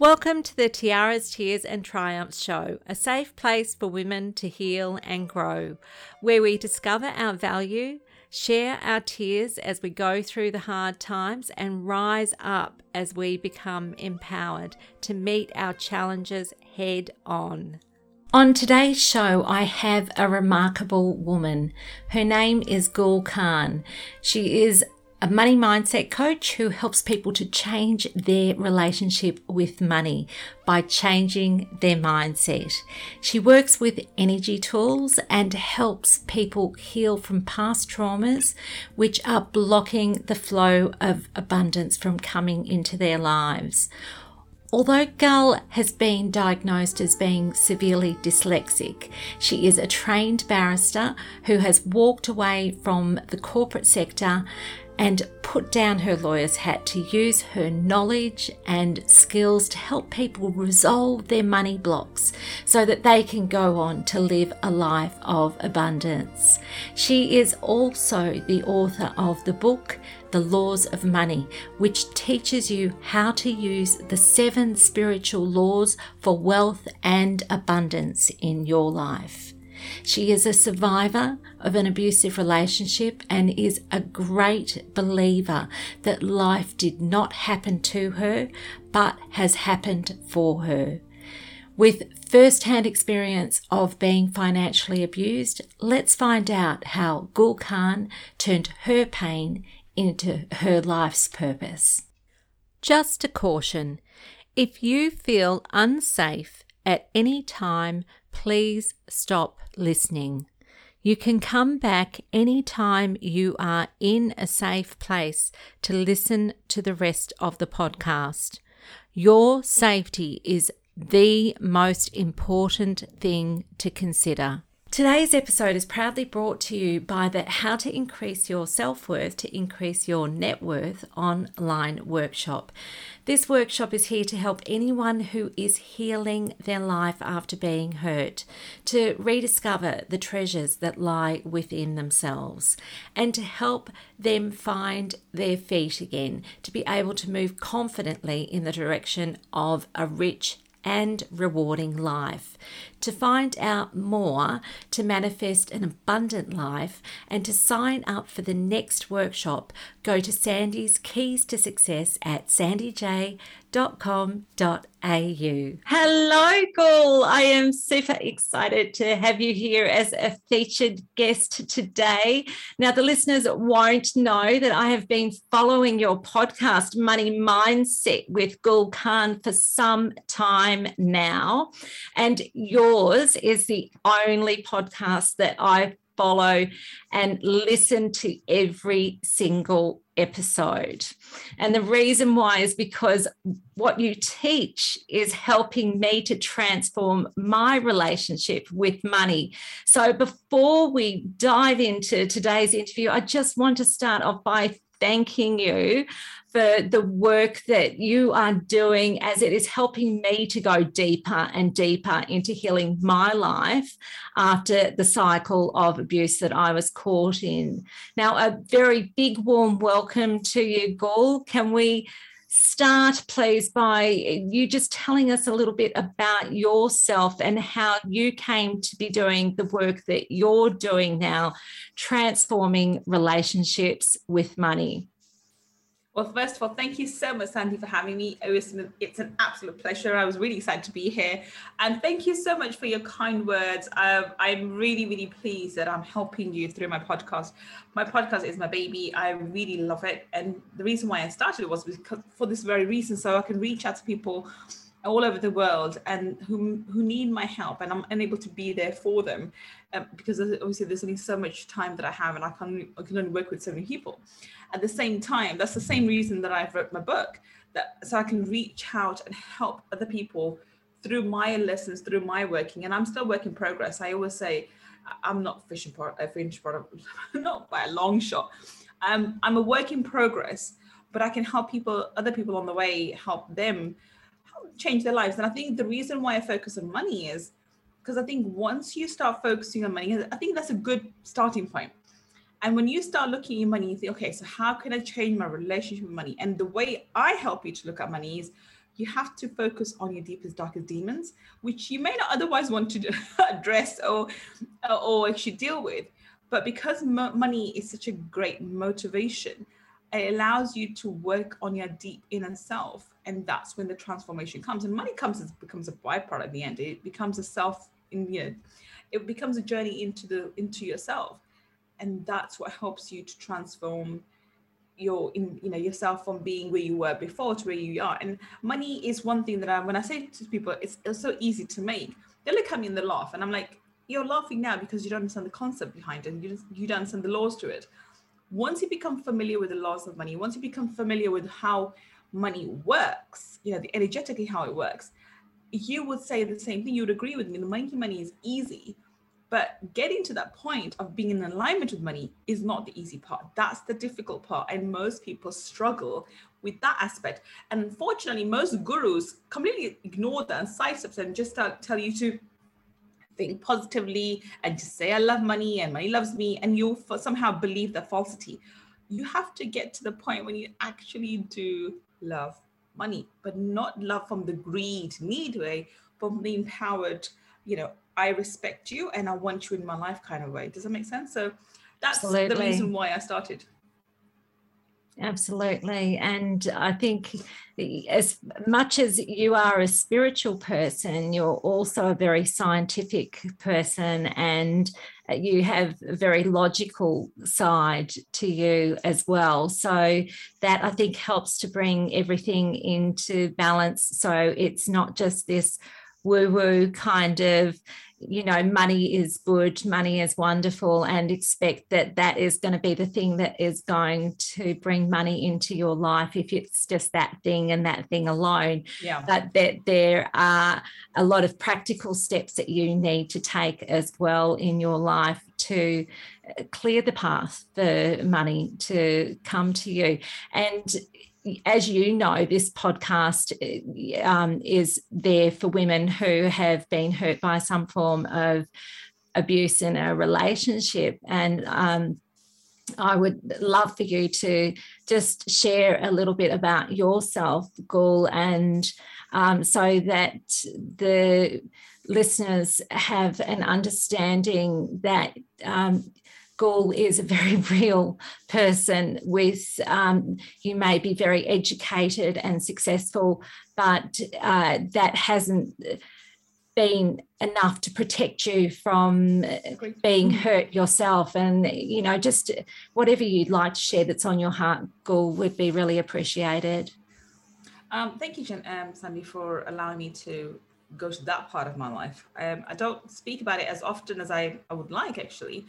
Welcome to the Tiaras, Tears and Triumphs show, a safe place for women to heal and grow, where we discover our value, share our tears as we go through the hard times, and rise up as we become empowered to meet our challenges head on. On today's show, I have a remarkable woman. Her name is Gul Khan. She is a money mindset coach who helps people to change their relationship with money by changing their mindset. She works with energy tools and helps people heal from past traumas, which are blocking the flow of abundance from coming into their lives. Although Gul has been diagnosed as being severely dyslexic, she is a trained barrister who has walked away from the corporate sector and put down her lawyer's hat to use her knowledge and skills to help people resolve their money blocks so that they can go on to live a life of abundance. She is also the author of the book The Laws of Money, which teaches you how to use the seven spiritual laws for wealth and abundance in your life. She is a survivor of an abusive relationship and is a great believer that life did not happen to her but has happened for her. With first hand experience of being financially abused, let's find out how Gul Khan turned her pain into her life's purpose. Just a caution if you feel unsafe at any time, please stop listening. You can come back anytime you are in a safe place to listen to the rest of the podcast. Your safety is the most important thing to consider. Today's episode is proudly brought to you by the How to Increase Your Self Worth to Increase Your Net Worth online workshop. This workshop is here to help anyone who is healing their life after being hurt to rediscover the treasures that lie within themselves and to help them find their feet again, to be able to move confidently in the direction of a rich and rewarding life. To find out more, to manifest an abundant life, and to sign up for the next workshop, go to Sandy's Keys to Success at sandyj.com.au. Hello, Gul. I am super excited to have you here as a featured guest today. Now, the listeners won't know that I have been following your podcast, Money Mindset, with Gul Khan for some time now. And yours is the only podcast that I follow and listen to every single episode. And the reason why is because what you teach is helping me to transform my relationship with money. So before we dive into today's interview, I just want to start off by thanking you for the work that you are doing as it is helping me to go deeper and deeper into healing my life after the cycle of abuse that I was caught in. Now, a very big warm welcome to you, Gul. Can we start, please, by you just telling us a little bit about yourself and how you came to be doing the work that you're doing now, transforming relationships with money? Well, first of all, thank you so much, Sandy, for having me. It was, it's an absolute pleasure. I was really excited to be here. And thank you so much for your kind words. Um, I'm really, really pleased that I'm helping you through my podcast. My podcast is my baby. I really love it. And the reason why I started it was because for this very reason, so I can reach out to people all over the world and who who need my help and I'm unable to be there for them um, because obviously there's only so much time that I have and I can I can only work with so many people. At the same time, that's the same reason that I've wrote my book that so I can reach out and help other people through my lessons, through my working, and I'm still work in progress. I always say I'm not fishing for a finished product, not by a long shot. Um, I'm a work in progress, but I can help people, other people on the way, help them change their lives. And I think the reason why I focus on money is because I think once you start focusing on money, I think that's a good starting point. And when you start looking at money, you think, okay, so how can I change my relationship with money? And the way I help you to look at money is you have to focus on your deepest, darkest demons, which you may not otherwise want to address or, or actually deal with. But because mo- money is such a great motivation, it allows you to work on your deep inner self. And that's when the transformation comes. And money comes as becomes a byproduct at the end. It becomes a self in you know, it becomes a journey into the into yourself. And that's what helps you to transform your in you know yourself from being where you were before to where you are and money is one thing that i when i say to people it's, it's so easy to make they look at me and they laugh and i'm like you're laughing now because you don't understand the concept behind it you, just, you don't understand the laws to it once you become familiar with the laws of money once you become familiar with how money works you know the energetically how it works you would say the same thing you would agree with me the making money is easy but getting to that point of being in alignment with money is not the easy part. That's the difficult part. And most people struggle with that aspect. And unfortunately, most gurus completely ignore that and sidestep and just tell, tell you to think positively and just say, I love money and money loves me. And you'll somehow believe the falsity. You have to get to the point when you actually do love money, but not love from the greed, need way, from the empowered, you know, I respect you and I want you in my life kind of way. Does that make sense? So that's Absolutely. the reason why I started. Absolutely. And I think as much as you are a spiritual person, you're also a very scientific person and you have a very logical side to you as well. So that I think helps to bring everything into balance. So it's not just this woo woo kind of you know money is good money is wonderful and expect that that is going to be the thing that is going to bring money into your life if it's just that thing and that thing alone. Yeah. But that there are a lot of practical steps that you need to take as well in your life to uh, clear the path for money to come to you. And as you know, this podcast um, is there for women who have been hurt by some form of abuse in a relationship. And um, I would love for you to just share a little bit about yourself, Gul, and um, so that the listeners have an understanding that um, Gul is a very real person with, um, you may be very educated and successful, but uh, that hasn't been enough to protect you from being hurt yourself. And, you know, just whatever you'd like to share that's on your heart, Gul, would be really appreciated. Um, thank you, Jen, um, Sandy, for allowing me to go to that part of my life. Um, I don't speak about it as often as I, I would like, actually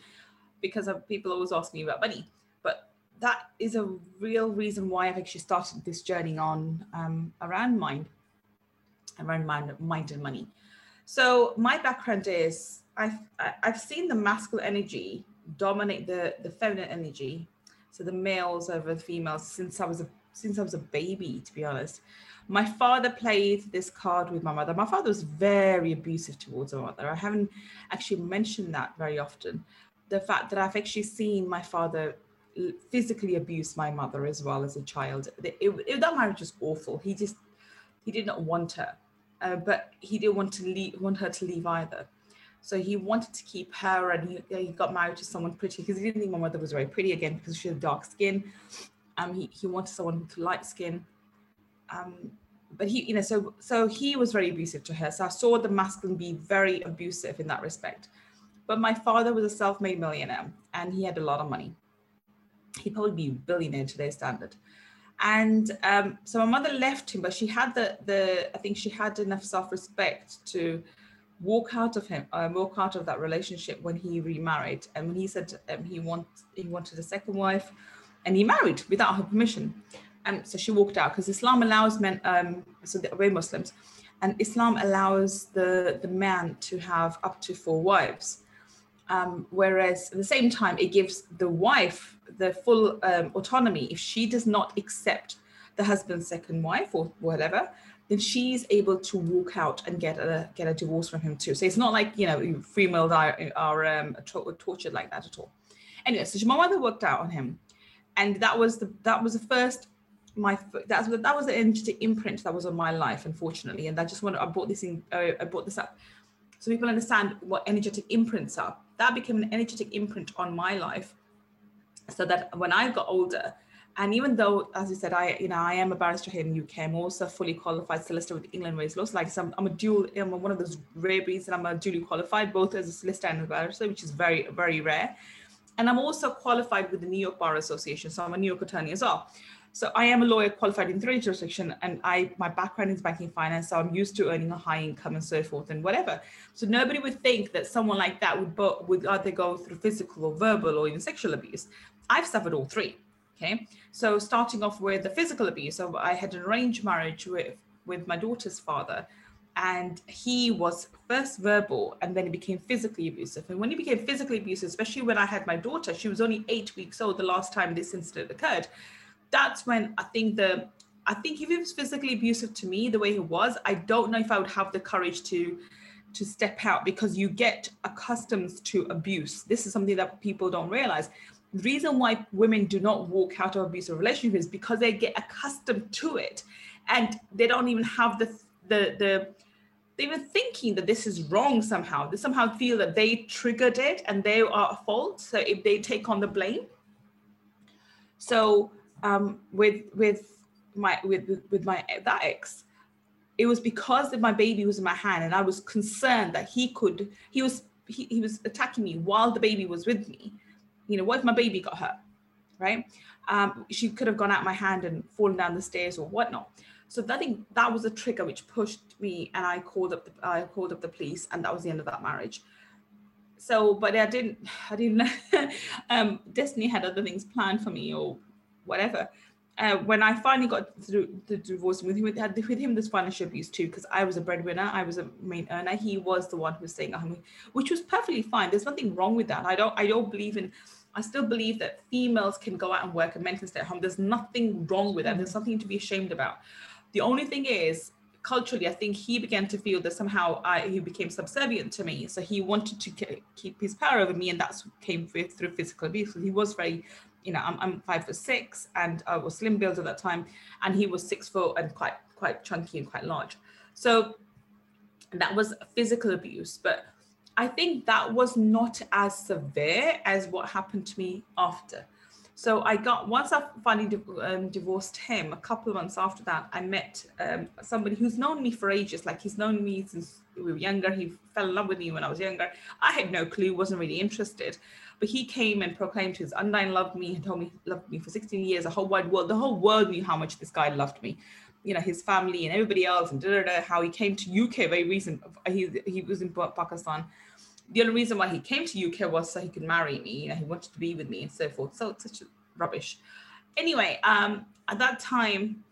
because of people always ask me about money. But that is a real reason why I've actually started this journey on um, around mind, around mind, mind and money. So my background is I've I've seen the masculine energy dominate the the feminine energy, so the males over the females since I was a since I was a baby, to be honest. My father played this card with my mother. My father was very abusive towards my mother. I haven't actually mentioned that very often, the fact that I've actually seen my father physically abuse my mother as well as a child. It, it, that marriage was awful. He just he did not want her, uh, but he didn't want to leave, want her to leave either. So he wanted to keep her, and he, he got married to someone pretty because he didn't think my mother was very pretty again because she had dark skin. Um, he he wanted someone with light skin. Um, but he, you know, so so he was very abusive to her. So I saw the masculine be very abusive in that respect. But my father was a self-made millionaire and he had a lot of money. He'd probably be a billionaire today's standard. And um, so my mother left him, but she had the the I think she had enough self-respect to walk out of him, uh, walk out of that relationship when he remarried. And when he said um, he want he wanted a second wife, and he married without her permission. And so she walked out because Islam allows men, um, so we're Muslims, and Islam allows the the man to have up to four wives. Um, whereas at the same time, it gives the wife the full um, autonomy. If she does not accept the husband's second wife or whatever, then she's able to walk out and get a get a divorce from him too. So it's not like you know females are are um, tortured like that at all. Anyway, so my mother worked out on him, and that was the that was the first my that's that was the energetic imprint that was on my life, unfortunately, and I just want I brought this in. Uh, I brought this up so people understand what energetic imprints are. That became an energetic imprint on my life, so that when I got older, and even though, as you said, I you know I am a barrister here in the UK, I'm also fully qualified solicitor with England Wales Laws. Like I'm, I'm a dual, I'm one of those rare breeds, and I'm a duly qualified both as a solicitor and a barrister, which is very very rare. And I'm also qualified with the New York Bar Association, so I'm a New York attorney as well. So I am a lawyer qualified in three jurisdictions, and I my background is banking finance, so I'm used to earning a high income and so forth and whatever. So nobody would think that someone like that would bo- would either go through physical or verbal or even sexual abuse. I've suffered all three. Okay, so starting off with the physical abuse, so I had an arranged marriage with with my daughter's father, and he was first verbal and then he became physically abusive. And when he became physically abusive, especially when I had my daughter, she was only eight weeks old the last time this incident occurred that's when I think the I think if he was physically abusive to me the way he was, I don't know if I would have the courage to to step out because you get accustomed to abuse. This is something that people don't realize. The reason why women do not walk out of abusive relationships is because they get accustomed to it and they don't even have the the the they even thinking that this is wrong somehow. They somehow feel that they triggered it and they are at fault. So if they take on the blame. So um, with with my with with my that ex, it was because my baby was in my hand and I was concerned that he could he was he, he was attacking me while the baby was with me. You know, what if my baby got hurt? Right? Um, she could have gone out my hand and fallen down the stairs or whatnot. So that thing, that was a trigger which pushed me, and I called up the I called up the police, and that was the end of that marriage. So, but I didn't I didn't um, Destiny had other things planned for me, or whatever. Uh, when I finally got through the divorce with him, with, with him, there's financial abuse too, because I was a breadwinner, I was a main earner. He was the one who was staying at home, which was perfectly fine. There's nothing wrong with that. I don't, I don't believe in. I still believe that females can go out and work and men can stay at home. There's nothing wrong with that. There's something to be ashamed about. The only thing is, culturally, I think he began to feel that somehow I, he became subservient to me. So he wanted to keep his power over me, and that's came with, through physical abuse. He was very you know, I'm, I'm five foot six and I was slim build at that time, and he was six foot and quite quite chunky and quite large. So that was physical abuse, but I think that was not as severe as what happened to me after. So I got once I finally um, divorced him. A couple of months after that, I met um, somebody who's known me for ages. Like he's known me since we were younger. He fell in love with me when I was younger. I had no clue, wasn't really interested. But he came and proclaimed his undying love me and told me loved me for 16 years. The whole wide world, the whole world knew how much this guy loved me. You know, his family and everybody else, and da, da, da, how he came to UK very recent. He he was in Pakistan. The only reason why he came to UK was so he could marry me. You know, he wanted to be with me and so forth. So it's such rubbish. Anyway, um, at that time,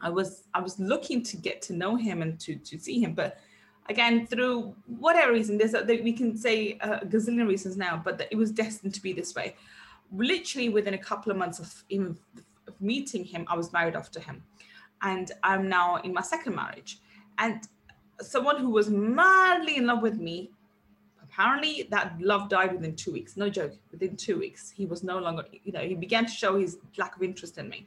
I was I was looking to get to know him and to to see him, but again through whatever reason there's a, we can say a gazillion reasons now but it was destined to be this way. Literally within a couple of months of, of meeting him i was married off to him. And i'm now in my second marriage. And someone who was madly in love with me apparently that love died within two weeks. No joke within two weeks he was no longer you know he began to show his lack of interest in me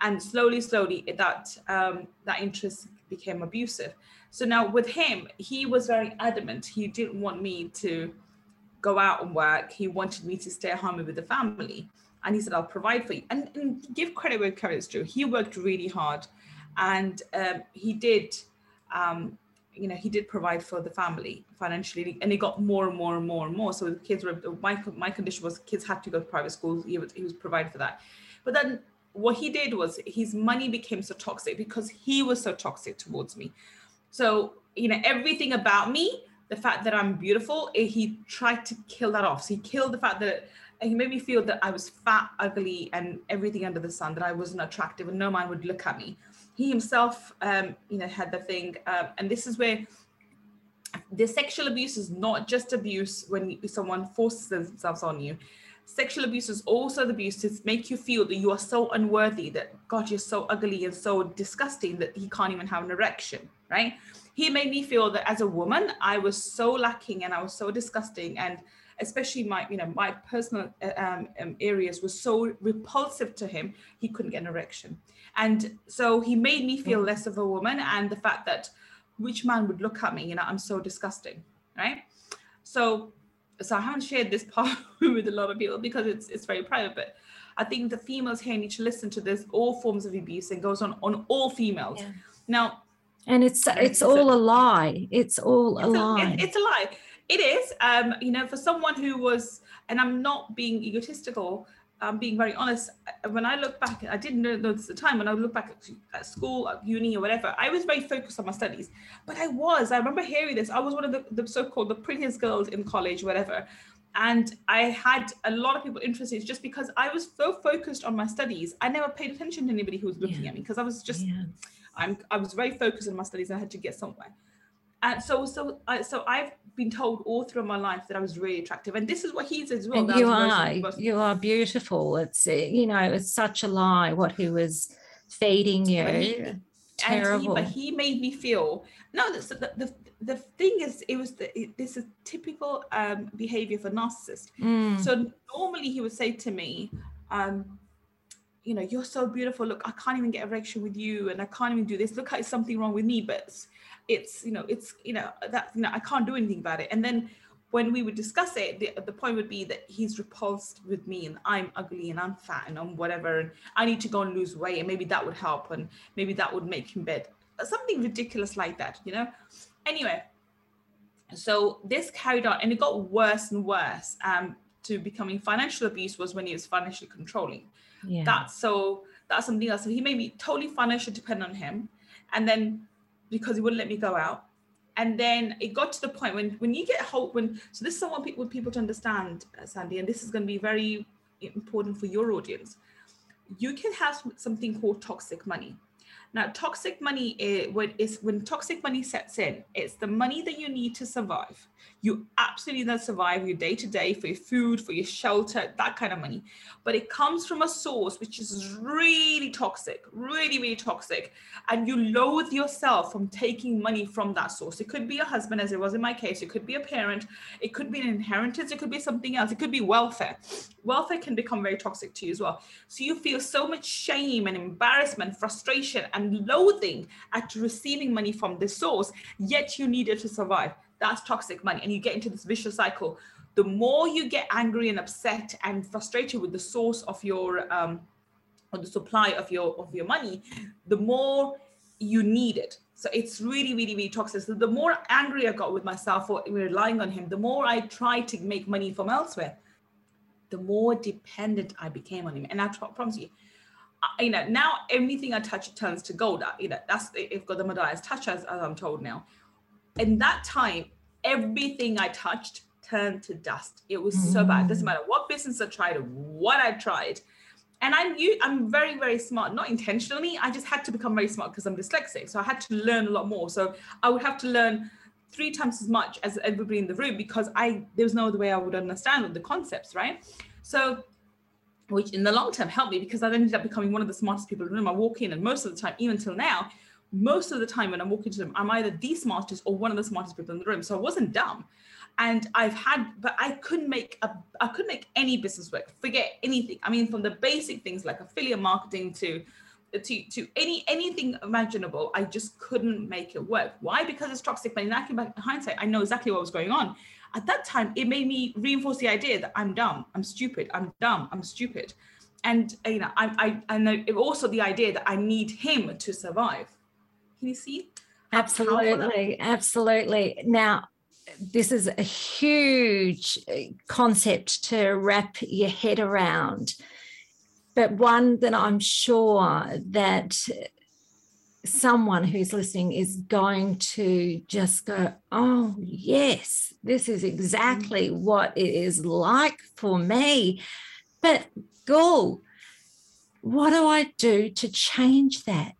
and slowly slowly that um, that interest became abusive so now with him, he was very adamant. He didn't want me to go out and work. He wanted me to stay home with the family. And he said, I'll provide for you. And, and give credit where credit is due. He worked really hard and um, he did, um, you know, he did provide for the family financially and he got more and more and more and more. So the kids were, my, my condition was kids had to go to private schools. He was, he was provided for that. But then what he did was his money became so toxic because he was so toxic towards me. So, you know, everything about me, the fact that I'm beautiful, eh, he tried to kill that off. So he killed the fact that he made me feel that I was fat, ugly, and everything under the sun, that I wasn't attractive and no man would look at me. He himself, um, you know, had the thing, um, and this is where the sexual abuse is not just abuse when someone forces themselves on you. Sexual abuse is also the abuse to make you feel that you are so unworthy, that God, you're so ugly and so disgusting that he can't even have an erection right? He made me feel that as a woman, I was so lacking and I was so disgusting. And especially my you know my personal uh, um, um, areas were so repulsive to him he couldn't get an erection and so he made me feel mm. less of a woman and the fact that which man would look at me you know i'm so disgusting right so so i haven't shared this part with a lot of people because it's it's very private but i think the females here need to listen to this all forms of abuse. And goes on on all females. Yeah. now and it's it's all a lie. It's all it's a lie. a, it's a lie. It is um you know for someone who was and i'm not being egotistical I'm being very honest. When I look back, I didn't know this at the time. When I look back at, school, at uni, or whatever, I was very focused on my studies. But I was. I remember hearing this. I was one of the, the so-called the prettiest girls in college, whatever. And I had a lot of people interested just because I was so focused on my studies. I never paid attention to anybody who was looking yeah. at me because I was just, yeah. I'm, I was very focused on my studies. And I had to get somewhere. And so, so, uh, so I've been told all through my life that I was really attractive, and this is what he says as well. You are, you are beautiful. It's you know, it's such a lie what he was feeding you. He, Terrible. He, but he made me feel no. The, the, the, thing is, it was the, it, this is typical um, behavior for narcissist. Mm. So normally he would say to me, um, you know, you're so beautiful. Look, I can't even get a erection with you, and I can't even do this. Look, there's something wrong with me. But it's you know it's you know that you know i can't do anything about it. And then when we would discuss it the, the point would be that he's repulsed with me and i'm ugly and i'm fat and i'm whatever and i need to go and lose weight and maybe that would help and maybe that would make him bed. Something ridiculous like that you know? Anyway so this carried on and it got worse and worse um, to becoming financial abuse was when he was financially controlling. Yeah. that's so that's something else. So he made me totally financially dependent on him. And then because he wouldn't let me go out. And then it got to the point when when you get hope when so this is someone people people to understand, uh, Sandy, and this is going to be very important for your audience. You can have something called toxic money. Now, toxic money is when, is when toxic money sets in. It's the money that you need to survive. You absolutely to survive your day to day for your food, for your shelter, that kind of money. But it comes from a source which is really toxic, really, really toxic. And you loathe yourself from taking money from that source. It could be a husband, as it was in my case. It could be a parent. It could be an inheritance. It could be something else. It could be welfare. Welfare can become very toxic to you as well. So you feel so much shame and embarrassment, frustration, and loathing at receiving money from this source, yet you need it to survive. That's toxic money. And you get into this vicious cycle. The more you get angry and upset and frustrated with the source of your um, or the supply of your of your money, the more you need it. So it's really, really, really toxic. So the more angry I got with myself for relying on him, the more I tried to make money from elsewhere, the more dependent I became on him. And I promise you, you know, now anything I touch turns to gold. You know, that's if God the Midas touch, as, as I'm told now. In that time, everything I touched turned to dust. It was mm. so bad. It doesn't mm. matter what business I tried, what I tried. And I'm I'm very, very smart, not intentionally. I just had to become very smart because I'm dyslexic. So I had to learn a lot more. So I would have to learn three times as much as everybody in the room because I there was no other way I would understand the concepts, right? So which in the long term helped me because I ended up becoming one of the smartest people in the room. I walk in, and most of the time, even till now, most of the time when I'm walking to them, I'm either the smartest or one of the smartest people in the room. So I wasn't dumb. And I've had, but I couldn't make a, I couldn't make any business work. Forget anything. I mean, from the basic things like affiliate marketing to, to, to any anything imaginable, I just couldn't make it work. Why? Because it's toxic. But in hindsight, I know exactly what was going on at that time it made me reinforce the idea that i'm dumb i'm stupid i'm dumb i'm stupid and you know i i, know also the idea that i need him to survive you see absolutely absolutely now this is a huge uh, concept to wrap your head around but one that i'm sure that someone who's listening is going to just go, oh, yes, this is exactly mm. what it is like for me. But, Gul, what do I do to change that?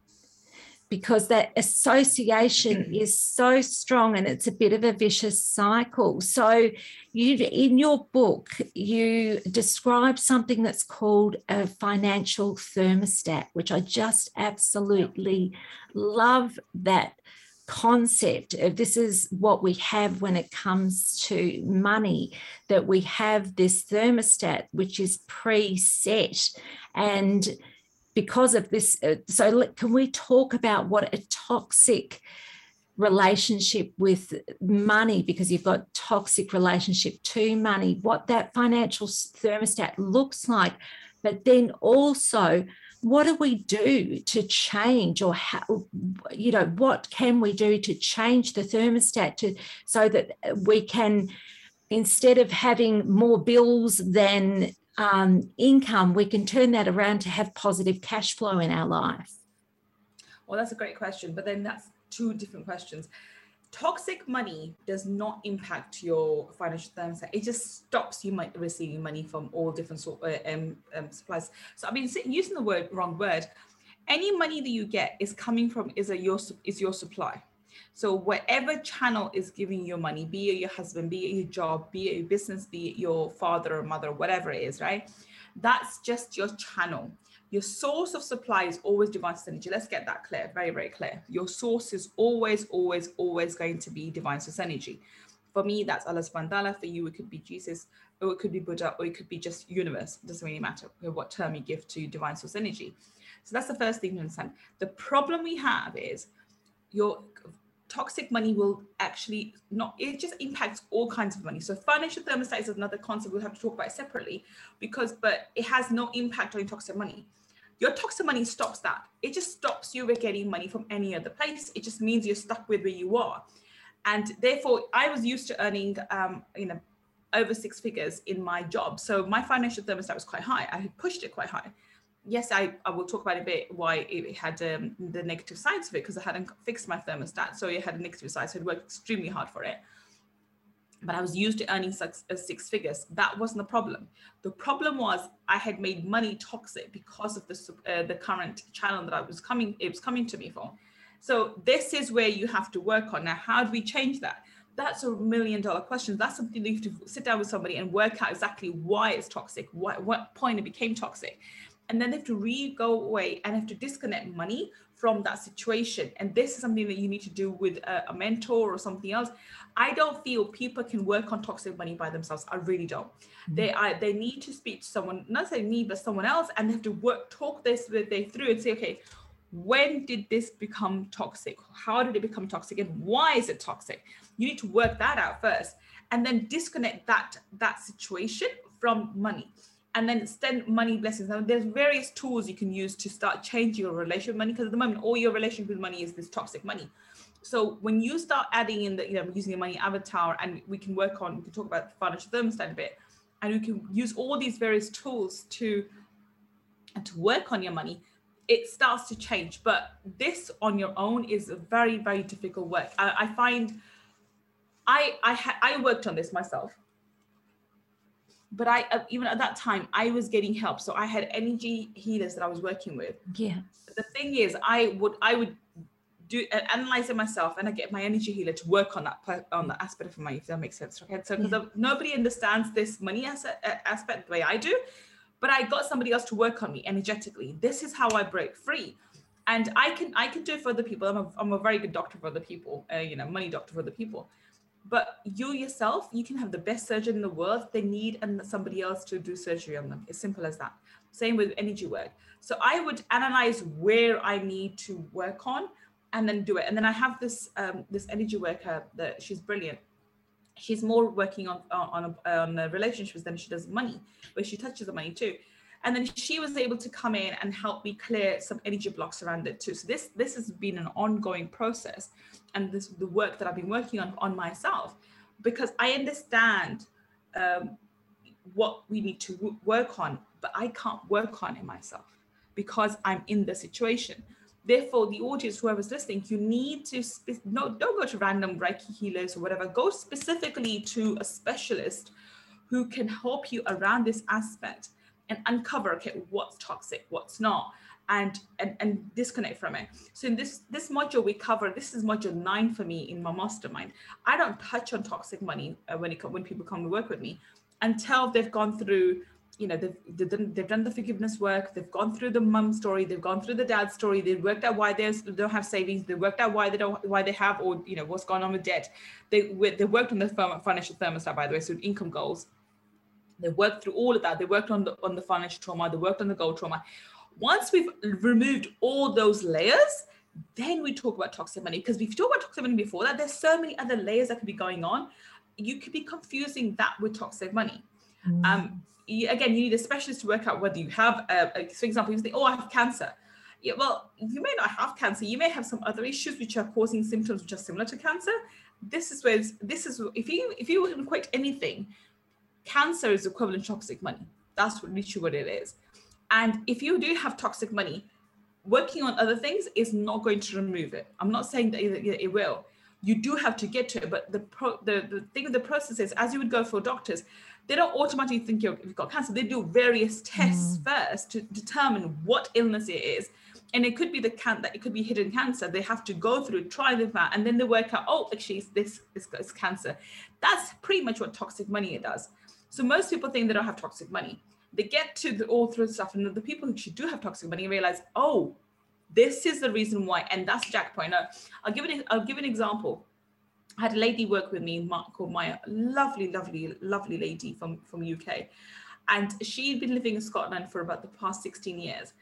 Because that association mm. is so strong and it's a bit of a vicious cycle. So, you in your book, you describe something that's called a financial thermostat, which I just absolutely love that concept. Of this is what we have when it comes to money that we have this thermostat which is preset. And because of this uh, so can we talk about what a toxic relationship with money because you've got toxic relationship to money what that financial thermostat looks like but then also what do we do to change or how you know what can we do to change the thermostat to so that we can instead of having more bills than um, income we can turn that around to have positive cash flow in our life well that's a great question but then that's two different questions toxic money does not impact your financial thermostat. It just stops you might receiving money from all different sort of uh, um, um, supplies. So I've been using the word wrong word. Any money that you get is coming from is a your is your supply. So whatever channel is giving you money, be it your husband, be it your job, be it your business, be it your father or mother, whatever it is, right? That's just your channel. Your source of supply is always divine source energy. Let's get that clear, very, very clear. Your source is always, always, always going to be divine source energy. For me, that's Allah subhanahu. For you, it could be Jesus, or it could be Buddha, or it could be just universe. It doesn't really matter what term you give to divine source energy. So that's the first thing to understand. The problem we have is your toxic money will actually not it just impacts all kinds of money. So financial thermostat is another concept we'll have to talk about separately because but it has no impact on toxic money. Your toxic money stops that. It just stops you getting money from any other place. It just means you're stuck with where you are. And therefore i was used to earning um, you know over six figures in my job. So my financial thermostat was quite high. I had pushed it quite high yes, I, I will talk about a bit why it had um, the negative sides of it because I hadn't fixed my thermostat. So it had a negative side. So I worked extremely hard for it. But I was used to earning six, uh, six figures. That wasn't the problem. The problem was I had made money toxic because of the uh, the current channel that I was coming. It was coming to me for. So this is where you have to work on. Now, how do we change that? That's a million dollar question. That's something you have to sit down with somebody and work out exactly why it's toxic, what, what point it became toxic and then they have to re go away and have to disconnect money from that situation. And this is something that you need to do with a, a, mentor or something else. I don't feel people can work on toxic money by themselves. I really don't. Mm-hmm. they are they need to speak to someone not say me but someone else and they have to work talk this with they through and say okay when did this become toxic? How did it become toxic? And why is it toxic? You need to work that out first and then disconnect that that situation from money and then send money blessings. Now, there's various tools you can use to start changing your relationship with money because at the moment, all your relationship with money is this toxic money. So when you start adding in the, you know, using the money avatar, and we can work on, we can talk about the financial thermostat a bit, and we can use all these various tools to to work on your money. It starts to change, but this on your own is a very, very difficult work. I, I find I I ha- I worked on this myself but I uh, even at that time I was getting help. So I had energy healers that I was working with. Yeah. The thing is, I would I would do uh, analyze it myself, and I get my energy healer to work on that on the aspect of money. If that makes sense, okay? So because yeah. nobody understands this money uh, aspect the way I do, but I got somebody else to work on me energetically. This is how I break free. And I can I can do it for other people. I'm a, I'm a very good doctor for other people, uh, you know, money doctor for other people but you yourself you can have the best surgeon in the world. They need somebody else to do surgery on them. It's simple as that. Same with energy work. So i would analyze where i need to work on and then do it. And then i have this um, this energy worker that she's brilliant. She's more working on on, on the relationships than she does money but she touches the money too and then she was able to come in and help me clear some energy blocks around it too. So this this has been an ongoing process and this the work that i've been working on on myself because i understand um, what we need to work on but i can't work on it myself because i'm in the situation. Therefore the audience whoever's listening you need to spe- no don't go to random reiki healers or whatever. Go specifically to a specialist who can help you around this aspect and uncover okay what's toxic what's not and, and and disconnect from it. So in this this module we cover this is module nine for me in my mastermind. I don't touch on toxic money uh, when it when people come to work with me until they've gone through you know they've, they've done, they've done the forgiveness work they've gone through the mum story they've gone through the dad story they've worked out why they don't have savings they worked out why they don't why they have or you know what's going on with debt. They they worked on the financial thermostat by the way so income goals they worked through all of that they worked on the on the financial trauma they worked on the goal trauma once we've removed all those layers then we talk about toxic money because if you talk about toxic money before that there's so many other layers that could be going on you could be confusing that with toxic money mm. um you, again, you need a specialist to work out whether you have, uh, for example, you think, oh, I have cancer. Yeah, well, you may not have cancer. You may have some other issues which are causing symptoms which are similar to cancer. This is where this is if you if you equate anything, cancer is equivalent to toxic money. That's literally what it is. And if you do have toxic money, working on other things is not going to remove it. I'm not saying that it will. You do have to get to it, but the pro, the, the thing of the process is, as you would go for doctors, they don't automatically think you have got cancer. They do various tests mm. first to determine what illness it is. And it could be the can that it could be hidden cancer. They have to go through, try the that, and then they work out, oh, actually, this is cancer. That's pretty much what toxic money does. So most people think they don't have toxic money. They get to the all through stuff, and the people who do have toxic money realize, oh, this is the reason why, and that's Jack point. I'll give it. I'll give an example. I had a lady work with me called Maya, lovely, lovely, lovely lady from from UK, and she'd been living in Scotland for about the past 16 years.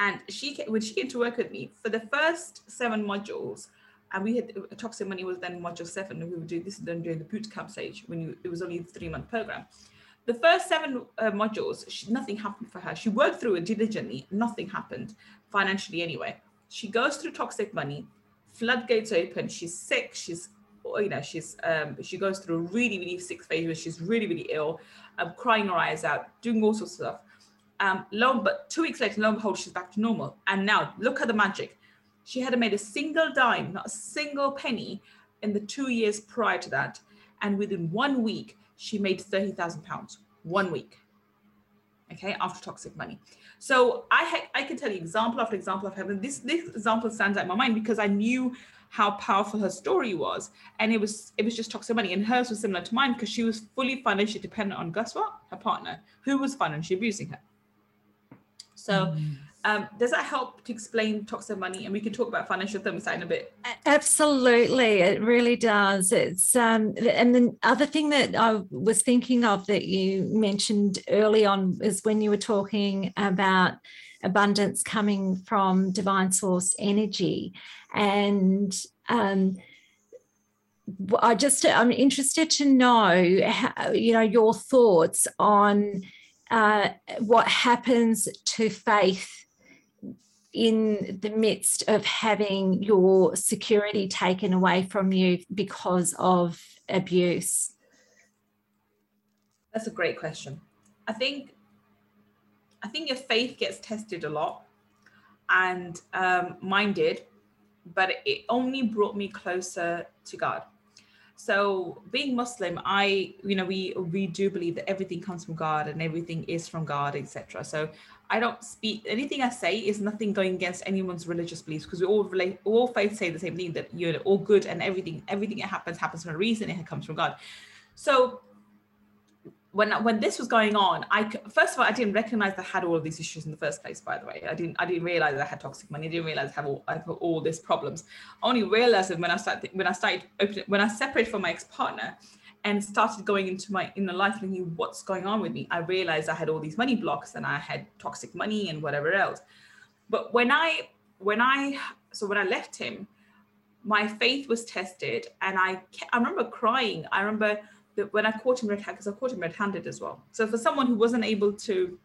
And she when she came to work with me for the first seven modules, and we had uh, toxic money was then module seven, and we would do this then during the boot camp stage when you, it was only a three month program. The first seven uh, modules, she, nothing happened for her. She worked through it diligently, nothing happened financially anyway. She goes through toxic money, floodgates open. She's sick. She's you know she's um, she goes through a really really sick phase where she's really really ill um, crying her eyes out doing all sorts of stuff um lo but two weeks later lo and behold she's back to normal and now look at the magic she hadn't made a single dime not a single penny in the two years prior to that and within one week she made 30,000 pounds one week okay after toxic money so i ha- i can tell you example after example of having this this example stands out in my mind because i knew how powerful her story was. And it was it was just toxic money. And hers was similar to mine because she was fully financially dependent on Gus what? Her partner, who was financially abusing her. So mm. Um, does that help to explain toxic money? And we can talk about financial thermostat in a bit. Absolutely, it really does. It's um, and the other thing that I was thinking of that you mentioned early on is when you were talking about abundance coming from divine source energy and um, I just I'm interested to know how, you know your thoughts on uh, what happens to faith in the midst of having your security taken away from you because of abuse. That's a great question. I think I think your faith gets tested a lot, and um, mine did but it only brought me closer to God. So being Muslim, I, you know, we we do believe that everything comes from God and everything is from God, etc. So I don't speak anything I say is nothing going against anyone's religious beliefs because we all relate all faiths say the same thing that you're all good and everything everything that happens happens for a reason it comes from God. So when when this was going on, I first of all I didn't recognize I had all of these issues in the first place. By the way, I didn't I didn't realize I had toxic money. I didn't realize I have all I have all these problems. I only realized it when I started when I started opening, when I separated from my ex partner and started going into my inner life thinking what's going on with me. I realized I had all these money blocks and I had toxic money and whatever else. But when I when I so when I left him, my faith was tested and I I remember crying. I remember when I caught him red-handed, because I caught him red-handed as well. So for someone who wasn't able to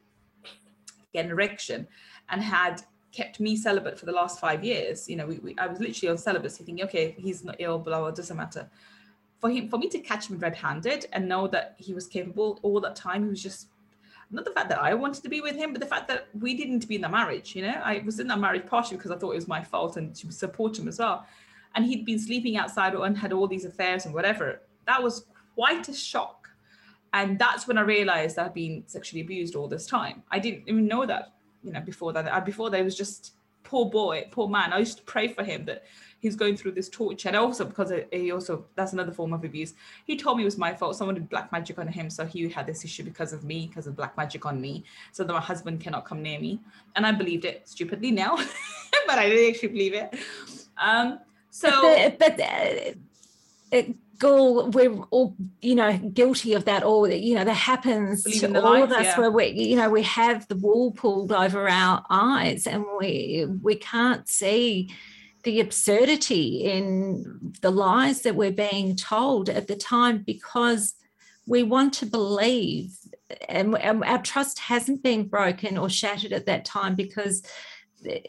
get an erection and had kept me celibate for the last five years, you know, we, we, I was literally on celibacy, thinking, okay, he's not ill, blah, blah, doesn't matter. For him, for me to catch him red-handed and know that he was capable all that time, he was just not the fact that I wanted to be with him, but the fact that we didn't be in the marriage. You know, I was in that marriage partially because I thought it was my fault and to support him as well. And he'd been sleeping outside and had all these affairs and whatever. That was quite a shock. And that's when I realized I'd been sexually abused all this time. I didn't even know that, you know, before that. Before that, it was just poor boy, poor man. I used to pray for him that he's going through this torture. And also because he also that's another form of abuse. He told me it was my fault. Someone did black magic on him, so he had this issue because of me, because of black magic on me, so that my husband cannot come near me. And I believed it stupidly now, but I didn't actually believe it. Um, so, but, but it, Gul, we're all, you know, guilty of that. All you know, that happens Believe to all life, of us, yeah. where we, you know, we have the wool pulled over our eyes, and we we can't see the absurdity in the lies that we're being told at the time because we want to believe and, and our trust hasn't been broken or shattered at that time because eh,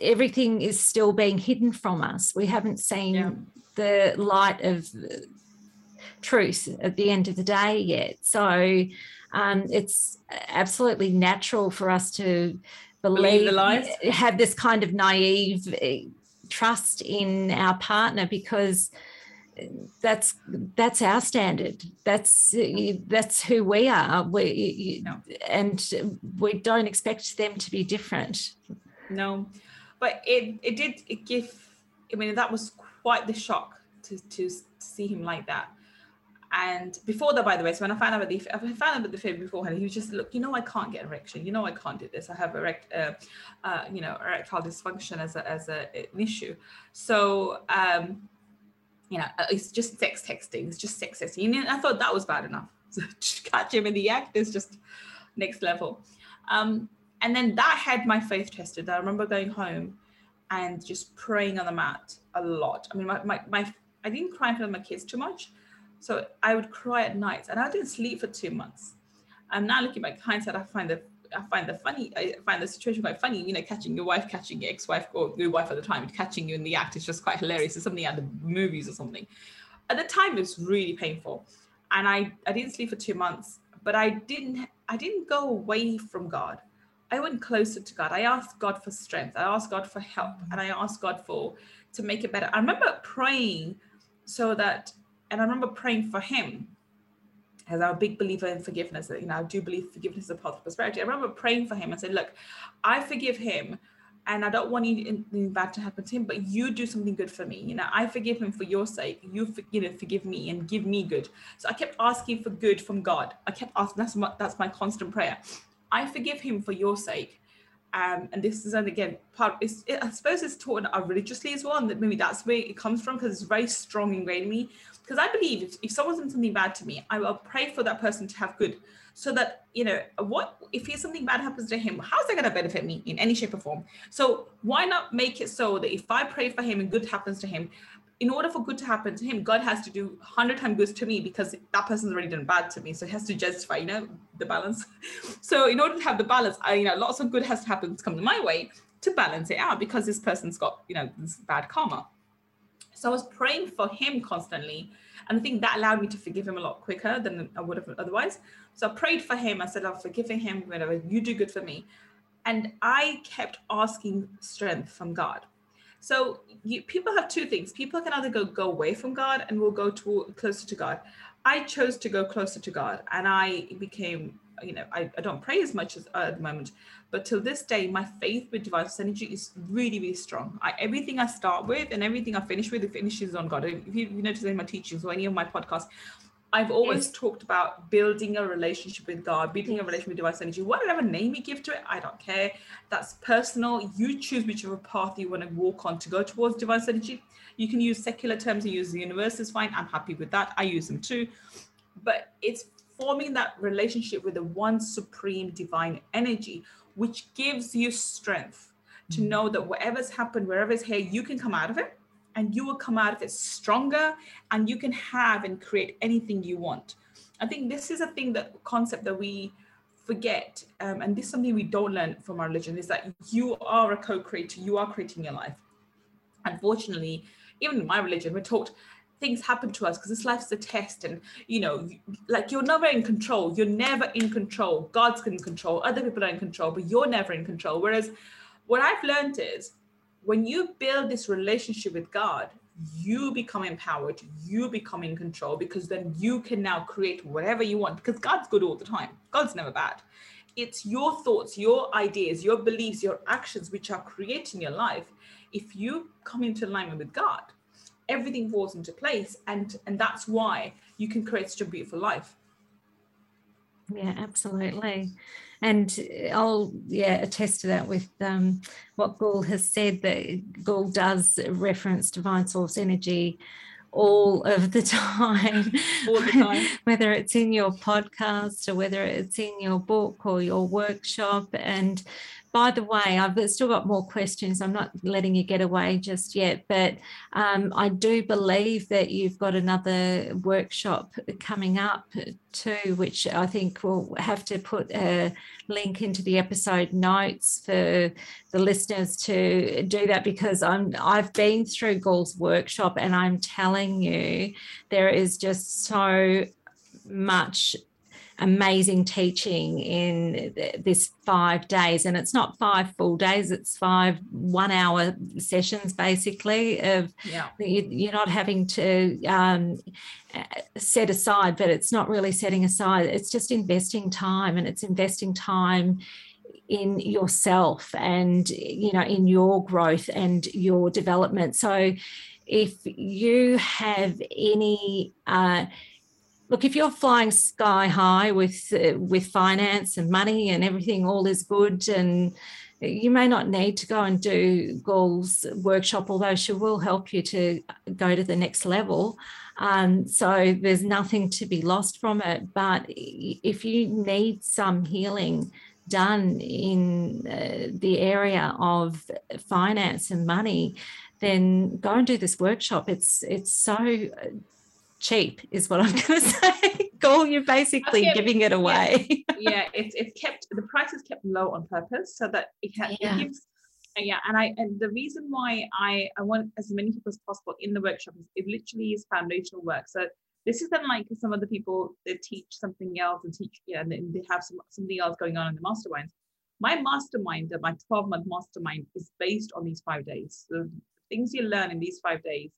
everything is still being hidden from us we haven't seen yeah. The light of truth at the end of the day yet. So um, it's absolutely natural for us to believe, believe have this kind of naive trust in our partner because that's that's our standard. That's that's who we are. We no. and we don't expect them to be different. No. But it it did it give i mean that was quite the shock to to see him like that and before that, by the way, so when I found out about the, I found out about the fib beforehand, he was just, look, you know, I can't get erection. You know, I can't do this. I have erect, uh, uh, you know, erectile dysfunction as a, as a, an issue. So, um, you know, uh, it's just sex texting. It's just sex texting. And I thought that was bad enough. So catch him in the act is just next level. Um, and then that had my faith tested. I remember going home and just praying on the mat a lot. I mean, my, my, my I didn't cry of my kids too much so I would cry at night and I didn't sleep for two months. I'm now looking back hindsight, I find the I find the funny, I find the situation quite funny, you know, catching your wife, catching your ex-wife or your wife at the time, catching you in the act is just quite hilarious. It's something of the movies or something. At the time it was really painful. And I, I didn't sleep for two months, but I didn't I didn't go away from God. I went closer to God. I asked God for strength. I asked God for help mm-hmm. and I asked God for to make it better. I remember praying so that and I remember praying for him as I'm a big believer in forgiveness. You know, I do believe forgiveness is a path of prosperity. I remember praying for him and said, "Look, I forgive him, and I don't want anything bad to happen to him. But you do something good for me. You know, I forgive him for your sake. You, for, you know, forgive me and give me good. So I kept asking for good from God. I kept asking. That's my, that's my constant prayer. I forgive him for your sake. Um, and this is and again part it, I suppose it's taught religiously as well and that maybe that's where it comes from because it's very strong ingrained in me because I believe if, if someone's done something bad to me, I will pray for that person to have good. So that, you know, what if something bad happens to him, how's that going to benefit me in any shape or form? So why not make it so that if I pray for him and good happens to him, in order for good to happen to him, God has to do 100 times good to me because that person's already done bad to me. So he has to justify, you know, the balance. So in order to have the balance, I, you know, lots of good has to happen to come my way to balance it out because this person's got, you know, this bad karma. So I was praying for him constantly. And I think that allowed me to forgive him a lot quicker than I would have otherwise. So I prayed for him. I said, I'm forgiving him, whatever, you do good for me. And I kept asking strength from God. So you, people have two things. People can either go go away from God and will go to closer to God. I chose to go closer to God, and I became you know, I, I don't pray as much as uh, at the moment, but till this day, my faith with divine energy is really, really strong. I, everything I start with and everything I finish with, it finishes on God. If you, you notice in my teachings or any of my podcasts, I've always yes. talked about building a relationship with God, building a relationship with divine energy. Whatever name you give to it, I don't care. That's personal. You choose whichever path you want to walk on to go towards divine energy. You can use secular terms, and use the universe is fine. I'm happy with that. I use them too. But it's forming that relationship with the one supreme divine energy, which gives you strength to mm. know that whatever's happened, wherever's here, you can come out of it and you will come out of it stronger and you can have and create anything you want. I think this is a thing that concept that we forget, um, and this is something we don't learn from our religion is that you are a co-creator, you are creating your life. Unfortunately, even in my religion, we're taught things happen to us because this life is a test and you know like you're never in control you're never in control god's in control other people are in control but you're never in control whereas what i've learned is when you build this relationship with god you become empowered you become in control because then you can now create whatever you want because god's good all the time god's never bad it's your thoughts, your ideas, your beliefs, your actions which are creating your life. If you come into alignment with God, everything falls into place, and and that's why you can create such a beautiful life. Yeah, absolutely. And I'll yeah attest to that with um, what Gul has said that Gul does reference divine source energy all of the time. All the time. whether it's in your podcast or whether it's in your book or your workshop. And by the way, I've still got more questions. I'm not letting you get away just yet, but um, I do believe that you've got another workshop coming up too, which I think we'll have to put a link into the episode notes for the listeners to do that because I'm I've been through Gul's workshop and I'm telling you there is just so much amazing teaching in this five days. And it's not five full days it's five one hour sessions basically of yeah. you, are not having to um, set aside but it's not really setting aside. It's just investing time and it's investing time in yourself and you know in your growth and your development. So if you have any uh, look if you're flying sky high with uh, with finance and money and everything all is good and you may not need to go and do Gul's workshop, although she will help you to go to the next level. Um, so there's nothing to be lost from it. But if you need some healing done in uh, the area of finance and money, then go and do this workshop. It's it's so cheap is what I'm going to say. Gul, you're basically kept, giving it away. Yeah, yeah, it's it's kept the price is kept low on purpose so that it, ha- yeah. it gives. Yeah, and I and the reason why I I want as many people as possible in the workshop is it literally is foundational work. So this isn't like some of the people that teach something else and teach yeah, and they have some something else going on in the masterminds. My mastermind, my 12 month mastermind, is based on these five days. So things you learn in these five days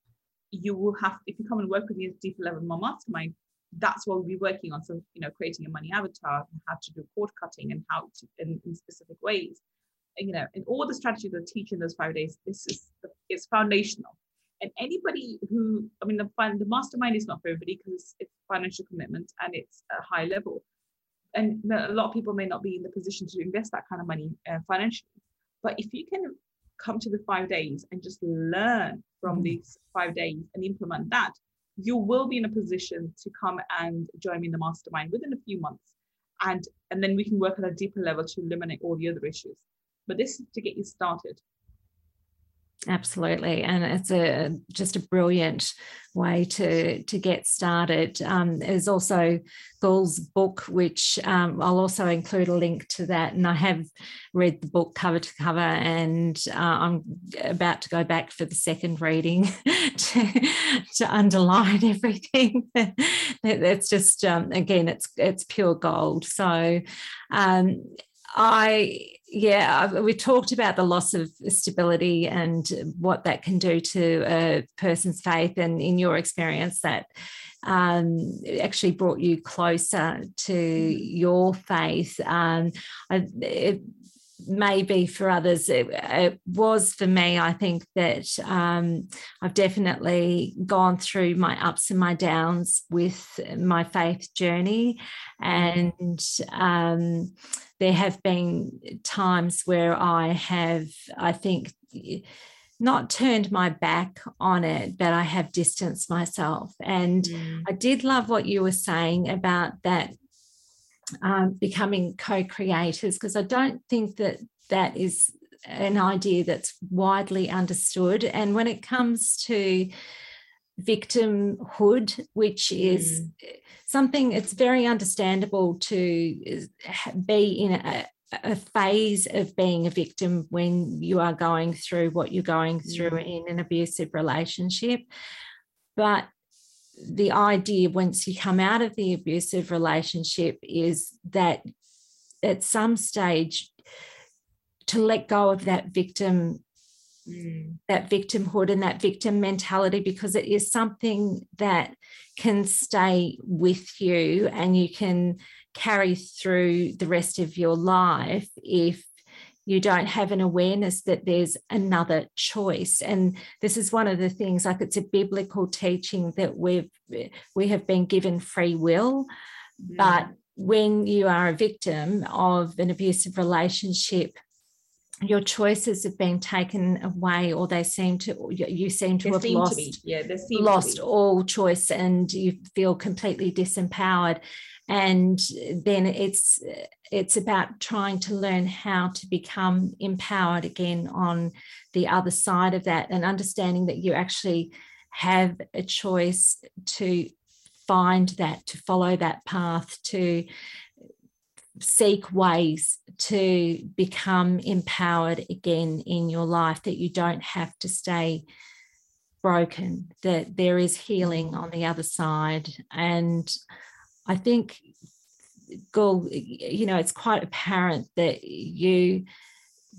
you will have if you come and work with me deeper level my mastermind that's what we'll be working on. So you know creating a money avatar how to do cord cutting and how to in, in specific ways. And, you know and all the strategies that I teach in those five days this is is foundational. And anybody who i mean the, the mastermind is not for everybody because it's, it's financial commitment and it's a high level. And a lot of people may not be in the position to invest that kind of money uh, financially. But if you can come to the five days and just learn from mm. these five days and implement that, you will be in a position to come and join me in the mastermind within a few months. And, and then we can work at a deeper level to eliminate all the other issues. But this is to get you started. Absolutely, and it's a just a brilliant way to to get started. Um, there's also Gul's book, which um, I'll also include a link to that. And I have read the book cover to cover, and uh, I'm about to go back for the second reading to, to underline everything. That's just um, again, it's it's pure gold. So um, I yeah, we talked about the loss of stability and what that can do to a person's faith, and in your experience, that um, actually brought you closer to mm. your faith. Um, I, it, maybe for others it, it, was for me i think that um, i've definitely gone through my ups and my downs with my faith journey and um, there have been times where I have, I think, not turned my back on it, but I have distanced myself. And mm. I did love what you were saying about that um, becoming co creators, because I don't think that that is an idea that's widely understood. And when it comes to victimhood, which is mm. something it's very understandable to be in a, a, phase of being a victim when you are going through what you're going through mm. in an abusive relationship. But the idea once you come out of the abusive relationship is that at some stage to let go of that victim mm. that victimhood and that victim mentality because it is something that can stay with you and you can carry through the rest of your life if you don't have an awareness that there's another choice. And this is one of the things like it's a biblical teaching that we've we have been given free will. Mm. but when you are a victim of an abusive relationship your choices have been taken away or they seem to you seem to they have seem lost to yeah, lost all choice and you feel completely disempowered and then it's it's about trying to learn how to become empowered again on the other side of that and understanding that you actually have a choice to find that to follow that path to seek ways to become empowered again in your life, that you don't have to stay broken, that there is healing on the other side. And I think, Gul, you know, it's quite apparent that you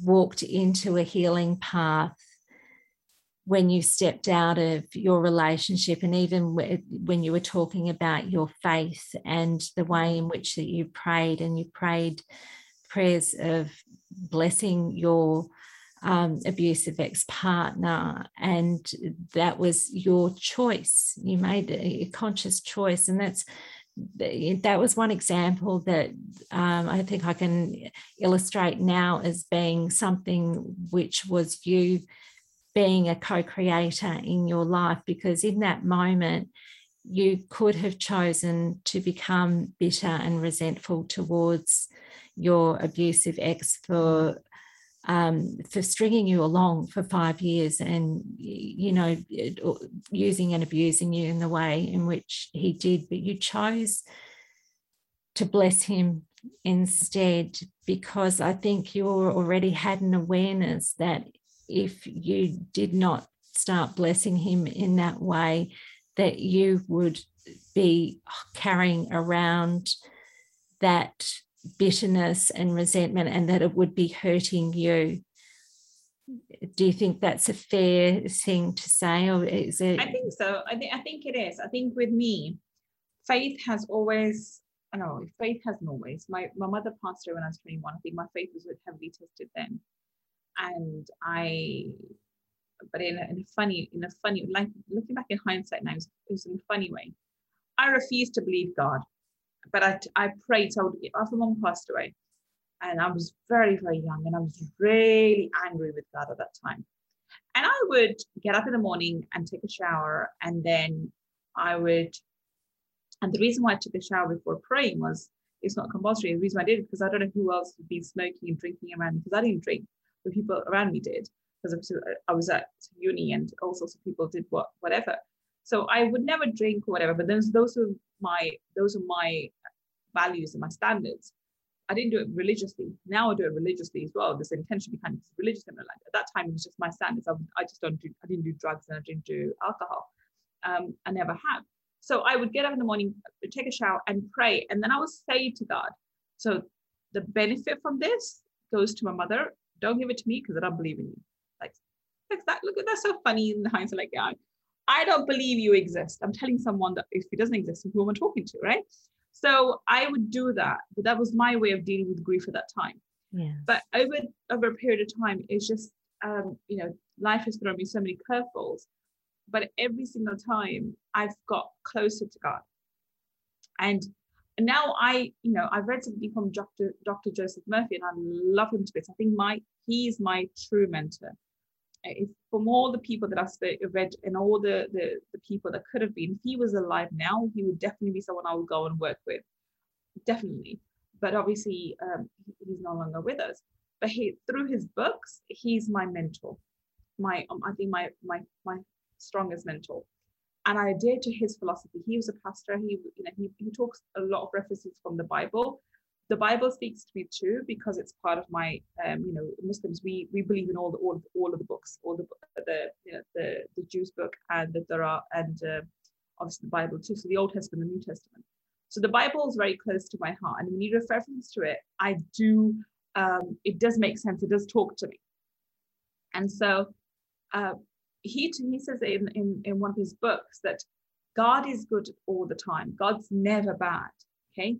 walked into a healing path when you stepped out of your relationship and even when you were talking about your faith and the way in which that you prayed and you prayed prayers of blessing your um, abusive ex-partner and that was your choice. You made a conscious choice and that's that was one example that um, I think I can illustrate now as being something which was you being a co creator in your life because in that moment, you could have chosen to become bitter and resentful towards your abusive ex for um, for stringing you along for five years and you know using and abusing you in the way in which he did but you chose to bless him instead because i think you already had an awareness that if you did not start blessing him in that way, that you would be carrying around that bitterness and resentment and that it would be hurting you. Do you think that's a fair thing to say, or is it? I think so. I think I think it is. I think with me, faith has always. I know faith hasn't always. My my mother passed away when I was 21. I think my faith was heavily tested then and I, but in a, in a funny, in a funny, like looking back in hindsight now, it was, in a funny way. I refused to believe God, but I, I prayed. So after mom passed away, and I was very, very young, and I was really angry with God at that time. And I would get up in the morning and take a shower, and then I would. And the reason why I took a shower before praying was it's not compulsory. The reason I did it because I don't know who else would be smoking and drinking around me because I didn't drink the people around me did because uh, I was at uni and all sorts of people did what whatever. So I would never drink or whatever, but those those are my those are my values and my standards. I didn't do it religiously. Now I do it religiously as well. There's intention behind it. Religious and like at that time it was just my standards. I, I just don't do I didn't do drugs and I didn't do alcohol. Um, I never have. So I would get up in the morning, take a shower, and pray, and then I would say to God. So the benefit from this goes to my mother don't give it to me because I don't believe in you. Like, like that. Look, that's so funny in hindsight. Like, yeah, I don't believe you exist. I'm telling someone that if he doesn't exist, who am I talking to, right? So I would do that, but that was my way of dealing with grief at that time. Yeah. But over over a period of time, it's just um, you know, life has thrown me so many curveballs. But every single time I've got closer to God. And and now I, you know, I've read something from Dr. Dr. Joseph Murphy, and I love him to bits. I think my he's my true mentor. From all the people that I've read and all the, the the people that could have been, if he was alive now, he would definitely be someone I would go and work with, definitely. But obviously, um, he's no longer with us. But he, through his books, he's my mentor. My, um, I think my my my strongest mentor and I adhere to his philosophy. He was a pastor. He, you know, he, he talks a lot of references from the Bible. The Bible speaks to me too because it's part of my, um, you know, Muslims. We we believe in all the all of, all of the books, all the the you know the the Jews book and the Torah and uh, obviously the Bible too. So the Old Testament, and the New Testament. So the Bible is very close to my heart, and when you reference to it, I do. Um, it does make sense. It does talk to me, and so uh, he he says in, in in one of his books that God is good all the time. God's never bad. Okay.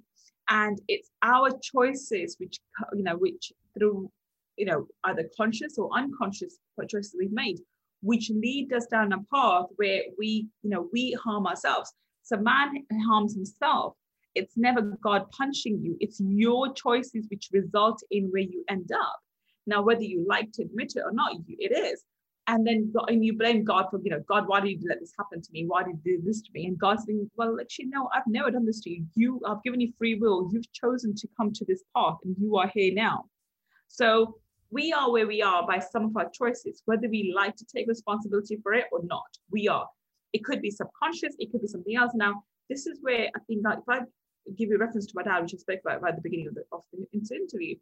And it's our choices which, you know, which through, you know, either conscious or unconscious choices we've made, which lead us down a path where we, you know, we harm ourselves. So man harms himself. It's never God punching you. It's your choices which result in where you end up. Now, whether you like to admit it or not, it is and then and you blame God for, you know, God, why did you let this happen to me? Why did you do this to me? And God's saying, well, actually, no, I've never done this to you. You, I've given you free will. You've chosen to come to this path, and you are here now. So we are where we are by some of our choices, whether we like to take responsibility for it or not. We are. It could be subconscious. It could be something else. Now, this is where I think that if I give you a reference to my dad, which I spoke about right at the beginning of the, of the interview,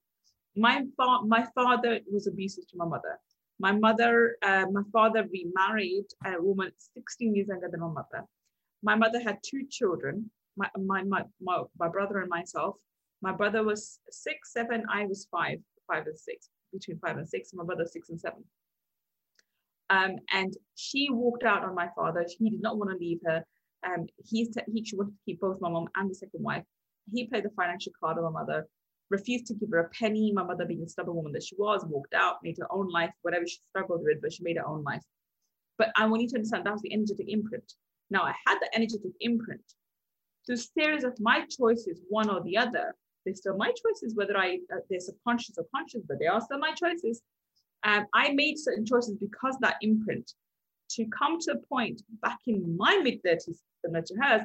my, fa- my father was abusive to my mother my mother, uh, my father remarried a woman 16 years younger than my mother. My mother had two children, my, my, my, my, my brother and myself. My brother was six, seven, I was five, five and six, between five and six, my brother six and seven. Um, and she walked out on my father. He did not want to leave her. Um, he, he she wanted to keep both my mom and the second wife. He played the financial card of my mother refused to give her a penny. My mother, being a stubborn woman that she was, walked out, made her own life, whatever she struggled with, but she made her own life. But I want you to understand that was the energetic imprint. Now I had the energetic imprint. Through series of my choices, one or the other, they're still my choices, whether I uh, they're subconscious or conscious, but they are still my choices. Um, I made certain choices because that imprint to come to a point back in my mid 30s, similar to hers,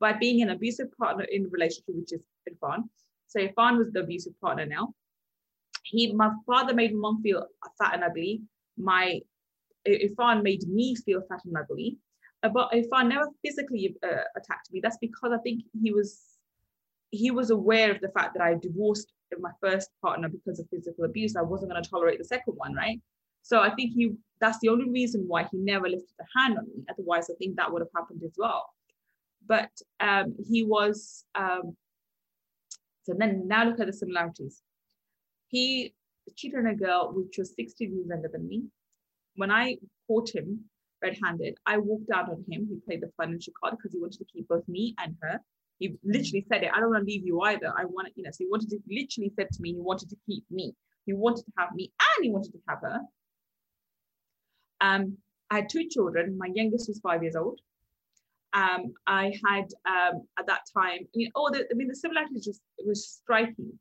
by being an abusive partner in a relationship, which is Irfan, so Irfan was the abusive partner now. He, my father made mom feel fat and ugly. My Irfan made me feel fat and ugly. Uh, but Irfan never physically uh, attacked me. That's because I think he was he was aware of the fact that I divorced my first partner because of physical abuse. I wasn't going to tolerate the second one, right? So I think he that's the only reason why he never lifted a hand on me. Otherwise, I think that would have happened as well. But um, he was um, so then now look at the similarities. He cheated on a girl which was 60 years younger than me. When I caught him red-handed, I walked out on him. He played the financial card because he wanted to keep both me and her. He literally said it, I don't want to leave you either. I want to, you know, so he wanted to literally said to me, he wanted to keep me. He wanted to have me and he wanted to have her. Um, I had two children. My youngest was five years old um, I had um, at that time, you know, oh, the, I mean, the similarities just was striking.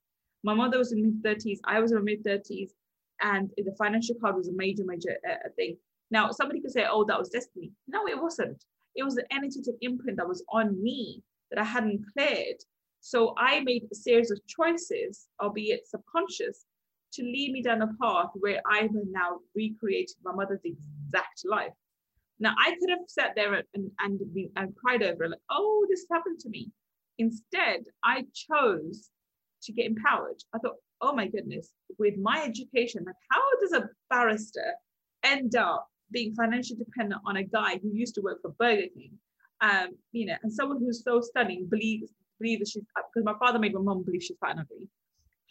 My mother was in mid thirties, I was in mid thirties, and the financial card was a major, major uh, thing. Now, somebody could say, "Oh, that was destiny." No, it wasn't. It was the energetic imprint that was on me that I hadn't cleared. So I made a series of choices, albeit subconscious, to lead me down a path where I have now recreated my mother's exact life. Now I could have sat there and, and, and cried over it, like, oh, this happened to me. Instead, I chose to get empowered. I thought, oh my goodness, with my education, like how does a barrister end up being financially dependent on a guy who used to work for Burger King? Um, you know, and someone who's so stunning believes believes that she's because my father made my mom believe she's fat and ugly.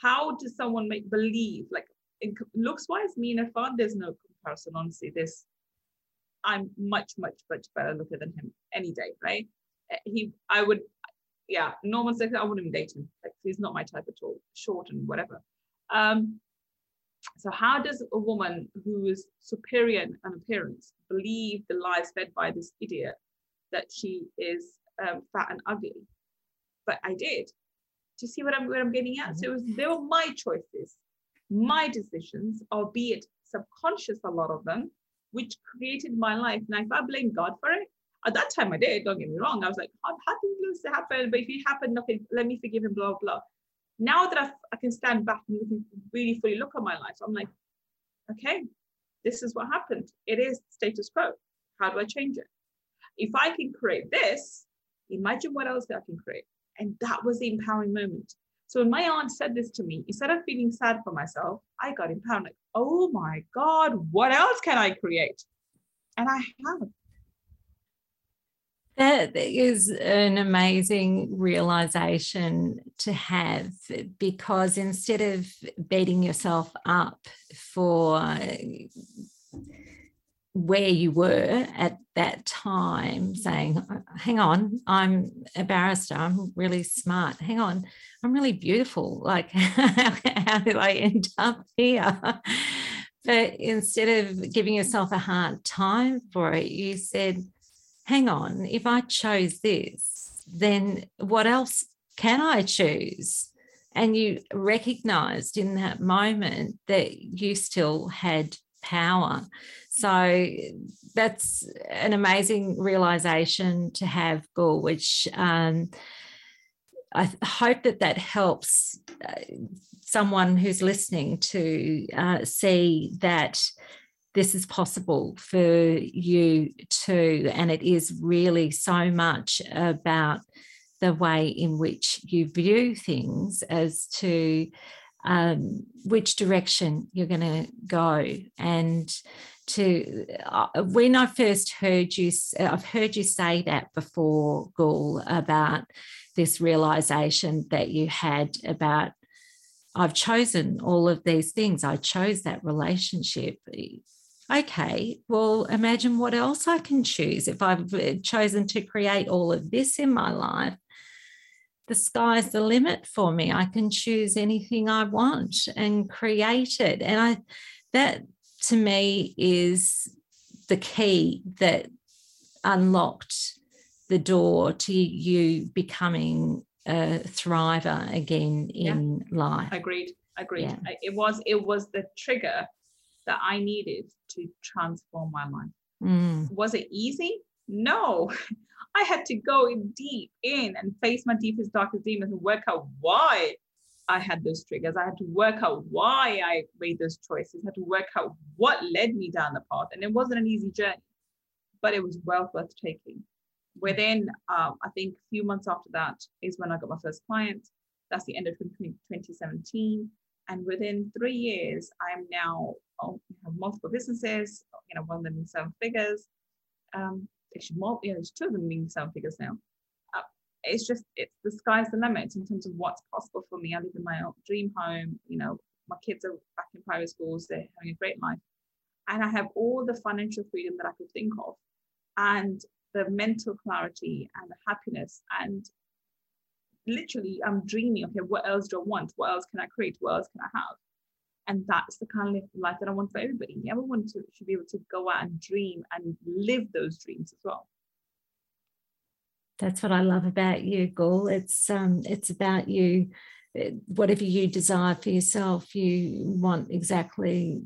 How does someone make believe like in looks wise, me and Irfan, there's no comparison, honestly. There's I'm much, much, much better looker than him any day, right? Eh, he, I would, yeah, normal sex, I wouldn't even date him. Like, he's not my type at all, short and whatever. Um, so how does a woman who is superior in appearance believe the lies fed by this idiot that she is um, fat and ugly? But I did. Do you see what I'm, what I'm getting at? So it was, they were my choices, my decisions, albeit subconscious, a lot of them, which created my life. Now, if I blame God for it, at that time I did, don't get me wrong. I was like, how, how did this happen? But if it happened, okay, let me forgive him, blah, blah. Now that I've, i can stand back and really fully look at my life, I'm like, okay, this is what happened. It is status quo. How do I change it? If I can create this, imagine what else I can create. And that was the empowering moment. So when my aunt said this to me, instead of feeling sad for myself, I got empowered. Like, oh my God, what else can I create? And I have. That is an amazing realization to have because instead of beating yourself up for where you were at that time saying hang on i'm a barrister i'm really smart. Hang on i'm really beautiful. Like how did i end up here? But instead of giving yourself a hard time for it you said hang on if i chose this then what else can i choose? And you recognized in that moment that you still had power so that's an amazing realization to have, Gul, which um, I hope that that helps uh, someone who's listening to uh, see that this is possible for you too. And it is really so much about the way in which you view things as to um, which direction you're going to go. And to uh, when I first heard you, I've heard you say that before, Gul, about this realization that you had about I've chosen all of these things. I chose that relationship. Okay, well, imagine what else I can choose. If I've uh, chosen to create all of this in my life, the sky's the limit for me. I can choose anything I want and create it. And I that to me is the key that unlocked the door to you becoming a thriver again in yeah. life. Agreed. Agreed. Yeah. It was it was the trigger that I needed to transform my life. Mm. Was it easy? No. I had to go in deep in and face my deepest, darkest demons and work out why I had those triggers. I had to work out why I made those choices. I had to work out what led me down the path. And it wasn't an easy journey, but it was well worth taking. Within, um, I think, a few months after that is when I got my first client. That's the end of 2017. And within three years, I'm now oh, have multiple businesses. You know, one of them in seven figures. Um, actually, more, you know, there's two of them in seven figures now it's just it's the sky's the limit in terms of what's possible for me. I live in my dream home. You know, my kids are back in private schools. They're having a great life, and I have all the financial freedom that I could think of, and the mental clarity and the happiness and literally I'm dreaming. Okay, what else do I want? What else can I create? What else can I have? And that's the kind of life that I want for everybody. Everyone to, should be able to go out and dream and live those dreams as well that's what I love about you, Gul. It's um, it's about you. Eh, whatever you desire for yourself, you want exactly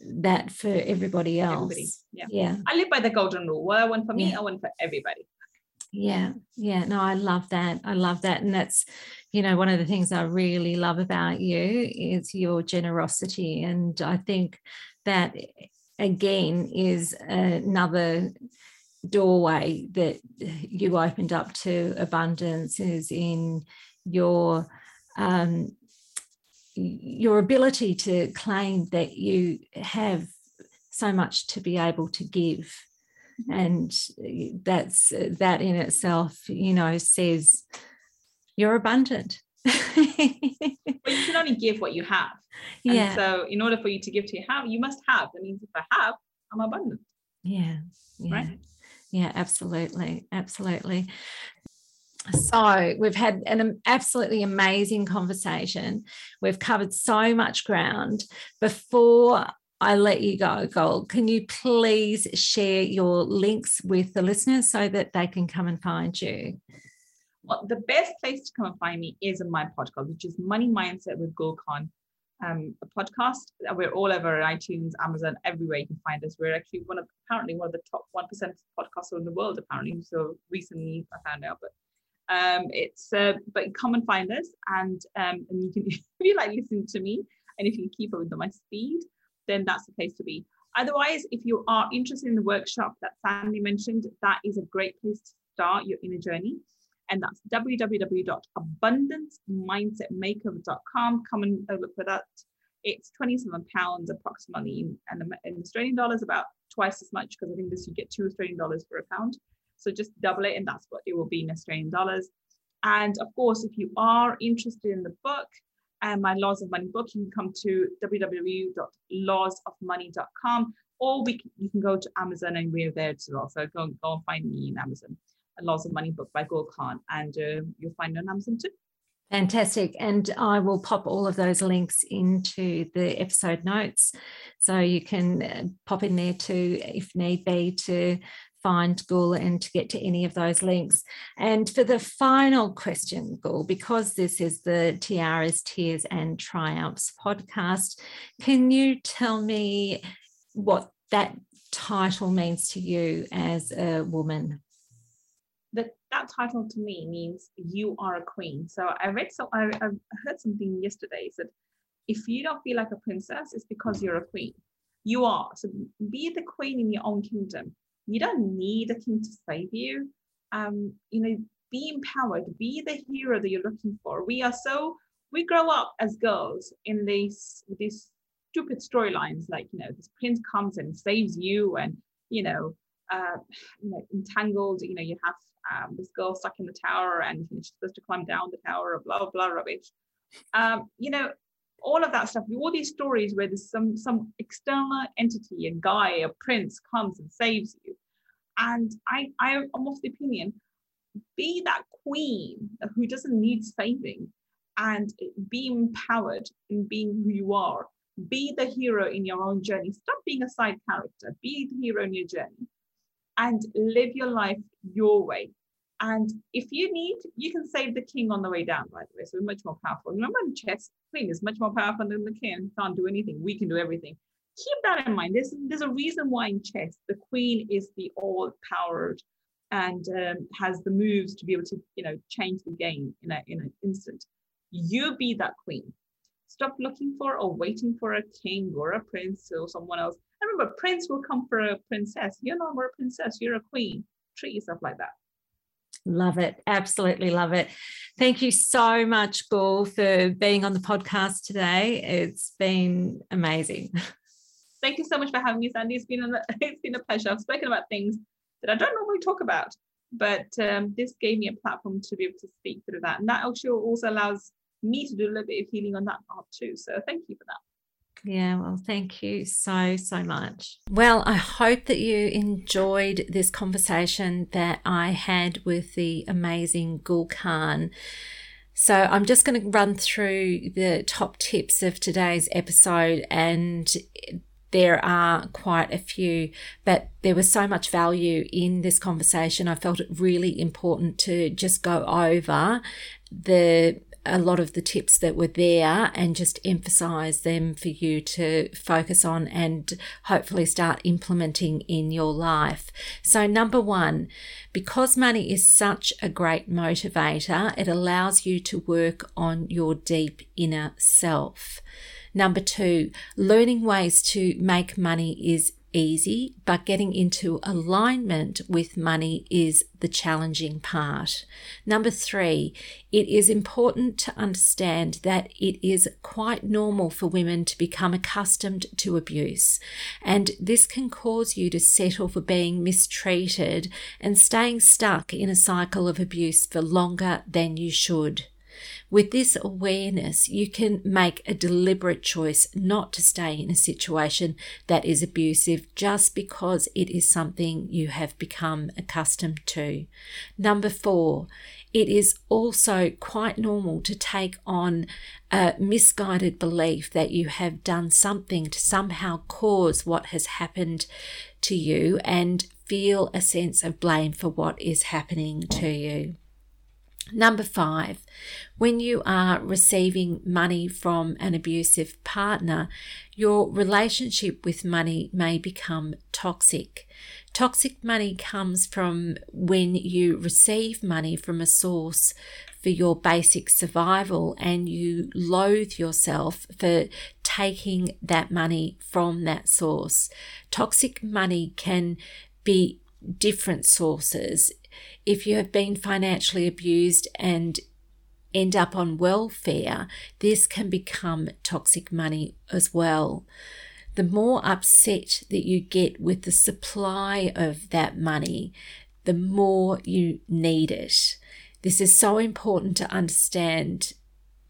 that for everybody else. Everybody. Yeah. yeah. I live by the golden rule. What I want for me, yeah. I want for everybody. Yeah. Yeah. No, I love that. I love that. And that's, you know, one of the things I really love about you is your generosity. And I think that again is another doorway that you opened up to abundance is in your um, your ability to claim that you have so much to be able to give. And that's that in itself you know says you're abundant. Well, you can only give what you have. And yeah. so in order for you to give to you have you must have. That means if i have i'm abundant. Yeah, yeah. right yeah, absolutely. Absolutely. So, we've had an absolutely amazing conversation. We've covered so much ground. Before I let you go, Gul, can you please share your links with the listeners so that they can come and find you? Well, the best place to come and find me is in my podcast, which is Money Mindset with Khan um, a podcast. We're all over iTunes, Amazon, everywhere you can find us. We're actually one of apparently one of the top one percent podcasts in the world. Apparently, so recently I found out, but um, it's uh, but come and find us, and um, and you can if you like listen to me, and if you keep up with my speed, then that's the place to be. Otherwise, if you are interested in the workshop that Sandy mentioned, that is a great place to start your inner journey and that's www.abundancemindsetmakeover.com. Come and look for that. It's 27 pounds approximately, and in Australian dollars, about twice as much because I think this you get two Australian dollars for a pound. So just double it, and that's what it will be in Australian dollars. And of course, if you are interested in the book and my Laws of Money book, you can come to www.lawsofmoney.com. or we can, you can go to Amazon and we're there as well. So go, go and find me in Amazon. A Laws of Money book by Gul Khan, and uh, you'll find it on too. Fantastic. And I will pop all of those links into the episode notes. So you can uh, pop in there too, if need be, to find Gul and to get to any of those links. And for the final question, Gul, because this is the Tiaras, Tears and Triumphs podcast, can you tell me what that title means to you as a woman? That that title to me means you are a queen. So I read so I, I heard something yesterday that if you don't feel like a princess, it's because you're a queen. You are. So be the queen in your own kingdom. You don't need a king to save you. Um, you know, be empowered, be the hero that you're looking for. We are so we grow up as girls in these these stupid storylines like you know this prince comes and saves you and you know uh, you know entangled you know you have um, this girl stuck in the tower and she's supposed to climb down the tower blah blah, blah rubbish um, you know all of that stuff all these stories where there's some some external entity a guy a prince comes and saves you and i i am of the opinion be that queen who doesn't need saving and be empowered in being who you are be the hero in your own journey. Stop being a side character. Be the hero in your journey and live your life your way. And if you need, you can save the king on the way down, by the way. So we're much more powerful. Remember in chess, queen is much more powerful than the king. Can't do anything. We can do everything. Keep that in mind. There's, there's a reason why in chess, the queen is the all-powered and um, has the moves to be able to, you know, change the game in, a, in an instant. You be that queen. Stop looking for or waiting for a king or a prince or someone else. And remember, prince will come for a princess. You're not more a princess, you're a queen. Treat yourself like that. Love it. Absolutely love it. Thank you so much, Gul, for being on the podcast today. It's been amazing. Thank you so much for having me, Sandy. It's been a, it's been a pleasure. I've spoken about things that I don't normally talk about, but um, this gave me a platform to be able to speak through that. And that also also allows me to do a little bit of healing on that part too. So thank you for that. Yeah, well, thank you so, so much. Well, I hope that you enjoyed this conversation that I had with the amazing Gul Khan. So, I'm just going to run through the top tips of today's episode, and there are quite a few, but there was so much value in this conversation. I felt it really important to just go over the a lot of the tips that were there and just emphasize them for you to focus on and hopefully start implementing in your life. So, number one, because money is such a great motivator, it allows you to work on your deep inner self. Number two, learning ways to make money is easy, but getting into alignment with money is the challenging part. Number three, it is important to understand that it is quite normal for women to become accustomed to abuse, and this can cause you to settle for being mistreated and staying stuck in a cycle of abuse for longer than you should. With this awareness, you can make a deliberate choice not to stay in a situation that is abusive just because it is something you have become accustomed to. Number four, it is also quite normal to take on a misguided belief that you have done something to somehow cause what has happened to you and feel a sense of blame for what is happening to you. Number five, when you are receiving money from an abusive partner, your relationship with money may become toxic. Toxic money comes from when you receive money from a source for your basic survival and you loathe yourself for taking that money from that source. Toxic money can be different sources if you have been financially abused and end up on welfare, this can become toxic money as well. The more upset that you get with the supply of that money, the more you need it. This is so important to understand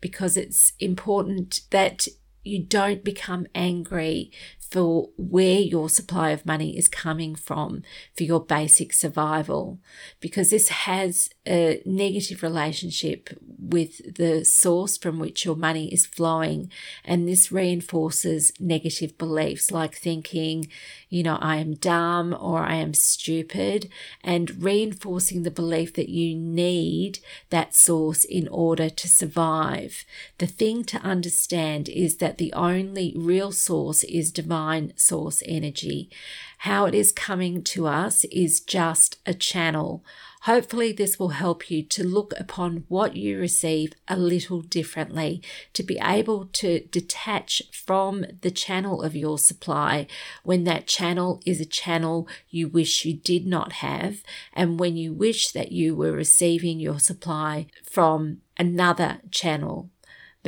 because it's important that you don't become angry for where your supply of money is coming from for your basic survival, because this has a negative relationship with the source from which your money is flowing. And this reinforces negative beliefs like thinking, you know, I am dumb or I am stupid, and reinforcing the belief that you need that source in order to survive. The thing to understand is that the only real source is divine source energy. How it is coming to us is just a channel Hopefully, this will help you to look upon what you receive a little differently, to be able to detach from the channel of your supply when that channel is a channel you wish you did not have, and when you wish that you were receiving your supply from another channel.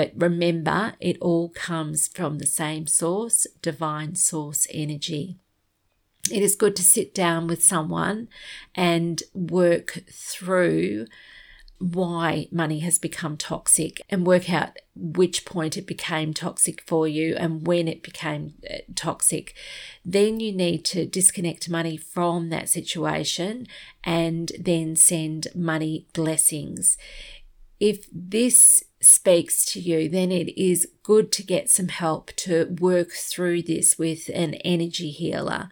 But remember, it all comes from the same source, divine source energy it is good to sit down with someone and work through why money has become toxic and work out which point it became toxic for you and when it became uh, toxic. Then you need to disconnect money from that situation and then send money blessings. If this speaks to you, then it is good to get some help to work through this with an energy healer.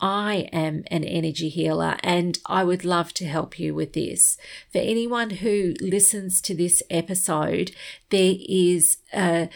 I am an energy healer and I would love to help you with this. For anyone who listens to this episode, there is a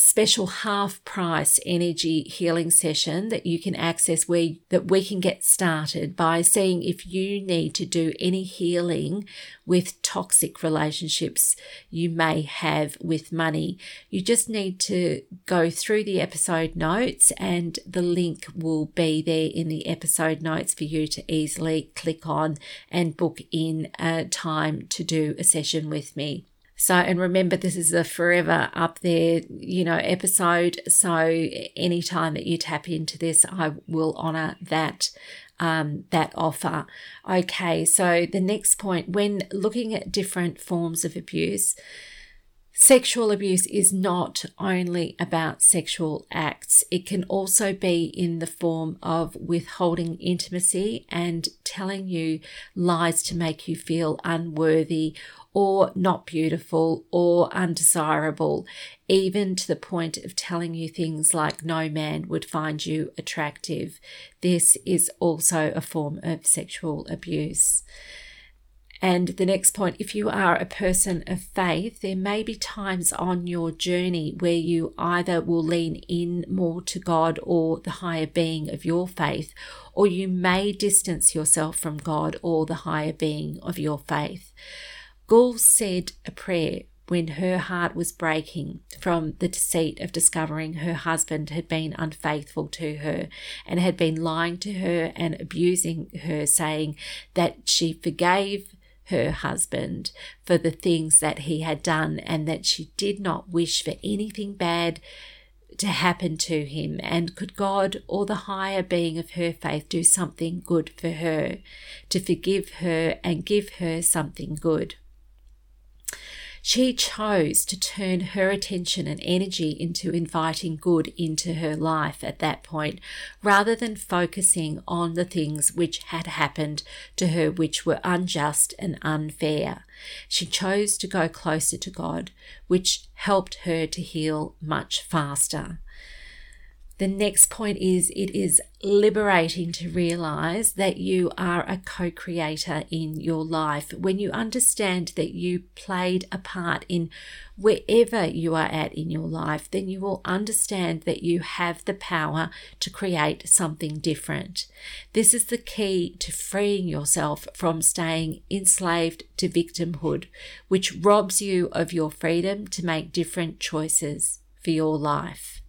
special half price energy healing session that you can access where that we can get started by seeing if you need to do any healing with toxic relationships you may have with money. You just need to go through the episode notes and the link will be there in the episode notes for you to easily click on and book in a time to do a session with me. So, and remember, this is a forever up there, you know, episode. So, anytime that you tap into this, I will honor that. Um, that offer. Okay, so the next point when looking at different forms of abuse, Sexual abuse is not only about sexual acts, it can also be in the form of withholding intimacy and telling you lies to make you feel unworthy or not beautiful or undesirable, even to the point of telling you things like no man would find you attractive. This is also a form of sexual abuse. And the next point, if you are a person of faith, there may be times on your journey where you either will lean in more to God or the higher being of your faith, or you may distance yourself from God or the higher being of your faith. Gul said a prayer when her heart was breaking from the deceit of discovering her husband had been unfaithful to her and had been lying to her and abusing her, saying that she forgave her husband for the things that he had done and that she did not wish for anything bad to happen to him. And could God or the higher being of her faith do something good for her, to forgive her and give her something good? She chose to turn her attention and energy into inviting good into her life at that point, rather than focusing on the things which had happened to her which were unjust and unfair. She chose to go closer to God, which helped her to heal much faster. The next point is it is liberating to realize that you are a co creator in your life. When you understand that you played a part in wherever you are at in your life, then you will understand that you have the power to create something different. This is the key to freeing yourself from staying enslaved to victimhood, which robs you of your freedom to make different choices for your life.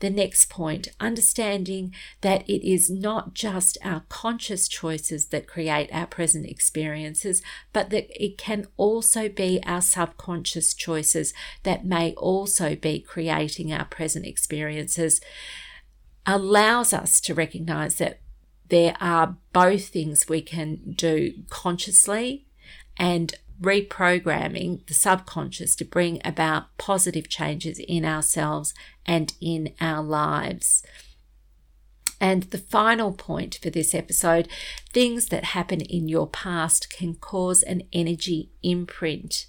The next point, understanding that it is not just our conscious choices that create our present experiences, but that it can also be our subconscious choices that may also be creating our present experiences, allows us to recognize that there are both things we can do consciously and reprogramming the subconscious to bring about positive changes in ourselves and in our lives. And the final point for this episode things that happen in your past can cause an energy imprint.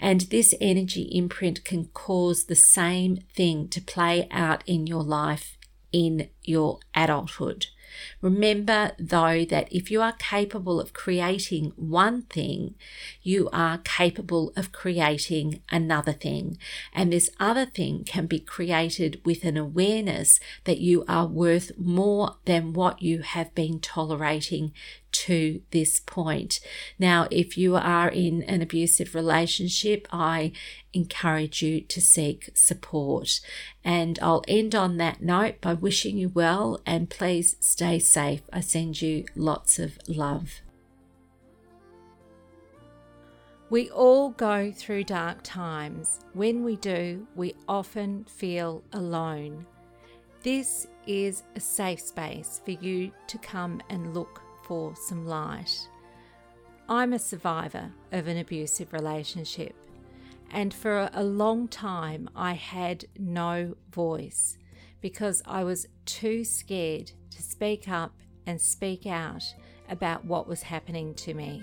And this energy imprint can cause the same thing to play out in your life in your adulthood. Remember, though, that if you are capable of creating one thing, you are capable of creating another thing. And this other thing can be created with an awareness that you are worth more than what you have been tolerating to this point. Now, if you are in an abusive relationship, I encourage you to seek support. And I'll end on that note by wishing you well and please stay safe. I send you lots of love. We all go through dark times. When we do, we often feel alone. This is a safe space for you to come and look for some light. I'm a survivor of an abusive relationship, and for a long time I had no voice because I was too scared to speak up and speak out about what was happening to me.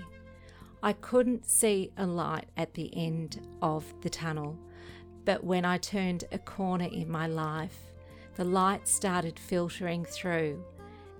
I couldn't see a light at the end of the tunnel, but when I turned a corner in my life, the light started filtering through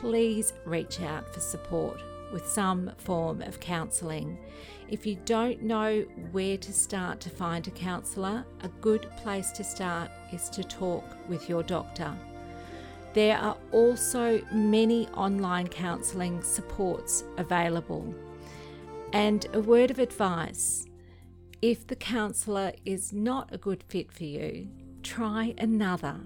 please reach out for support with some form of counselling. If you don't know where to start to find a counsellor, a good place to start is to talk with your doctor. There are also many online counselling supports available. And a word of advice if the counsellor is not a good fit for you, try another.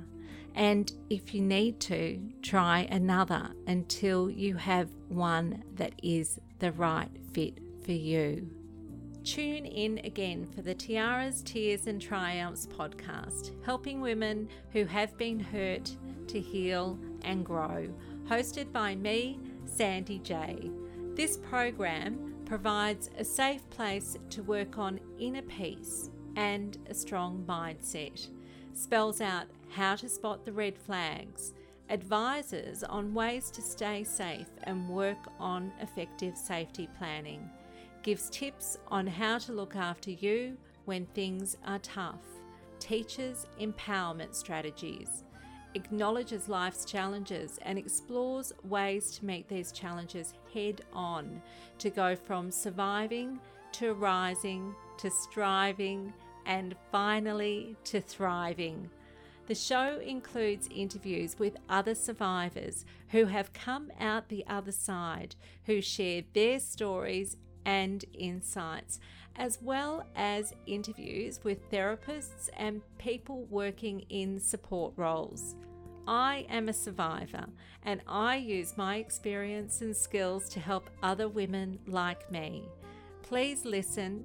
And if you need to, try another until you have one that is the right fit for you. Tune in again for the Tiaras, Tears and Triumphs podcast, helping women who have been hurt to heal and grow, hosted by me, Sandy J. This program provides a safe place to work on inner peace and a strong mindset, spells out how to spot the red flags, advises on ways to stay safe and work on effective safety planning, gives tips on how to look after you when things are tough, teaches empowerment strategies, acknowledges life's challenges and explores ways to meet these challenges head on. To go from surviving to rising to striving and finally to thriving. The show includes interviews with other survivors who have come out the other side, who share their stories and insights, as well as interviews with therapists and people working in support roles. I am a survivor and I use my experience and skills to help other women like me. Please listen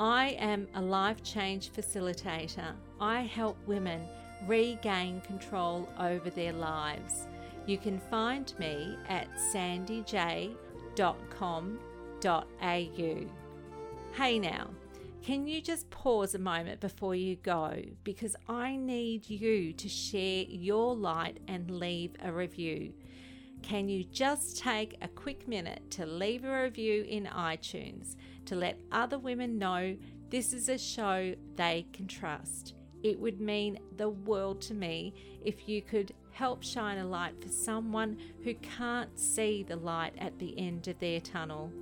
I am a life change facilitator. I help women regain control over their lives. You can find me at sandyj.com.au. Hey now, can you just pause a moment before you go? Because I need you to share your light and leave a review. Can you just take a quick minute to leave a review in iTunes? To let other women know This is a show they can trust. It would mean the world to me if you could help shine a light for someone who can't see the light at the end of their tunnel.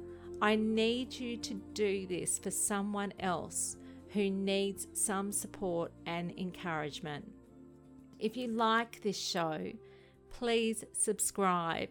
I need you to do this for someone else who needs some support and encouragement. If you like this show, please subscribe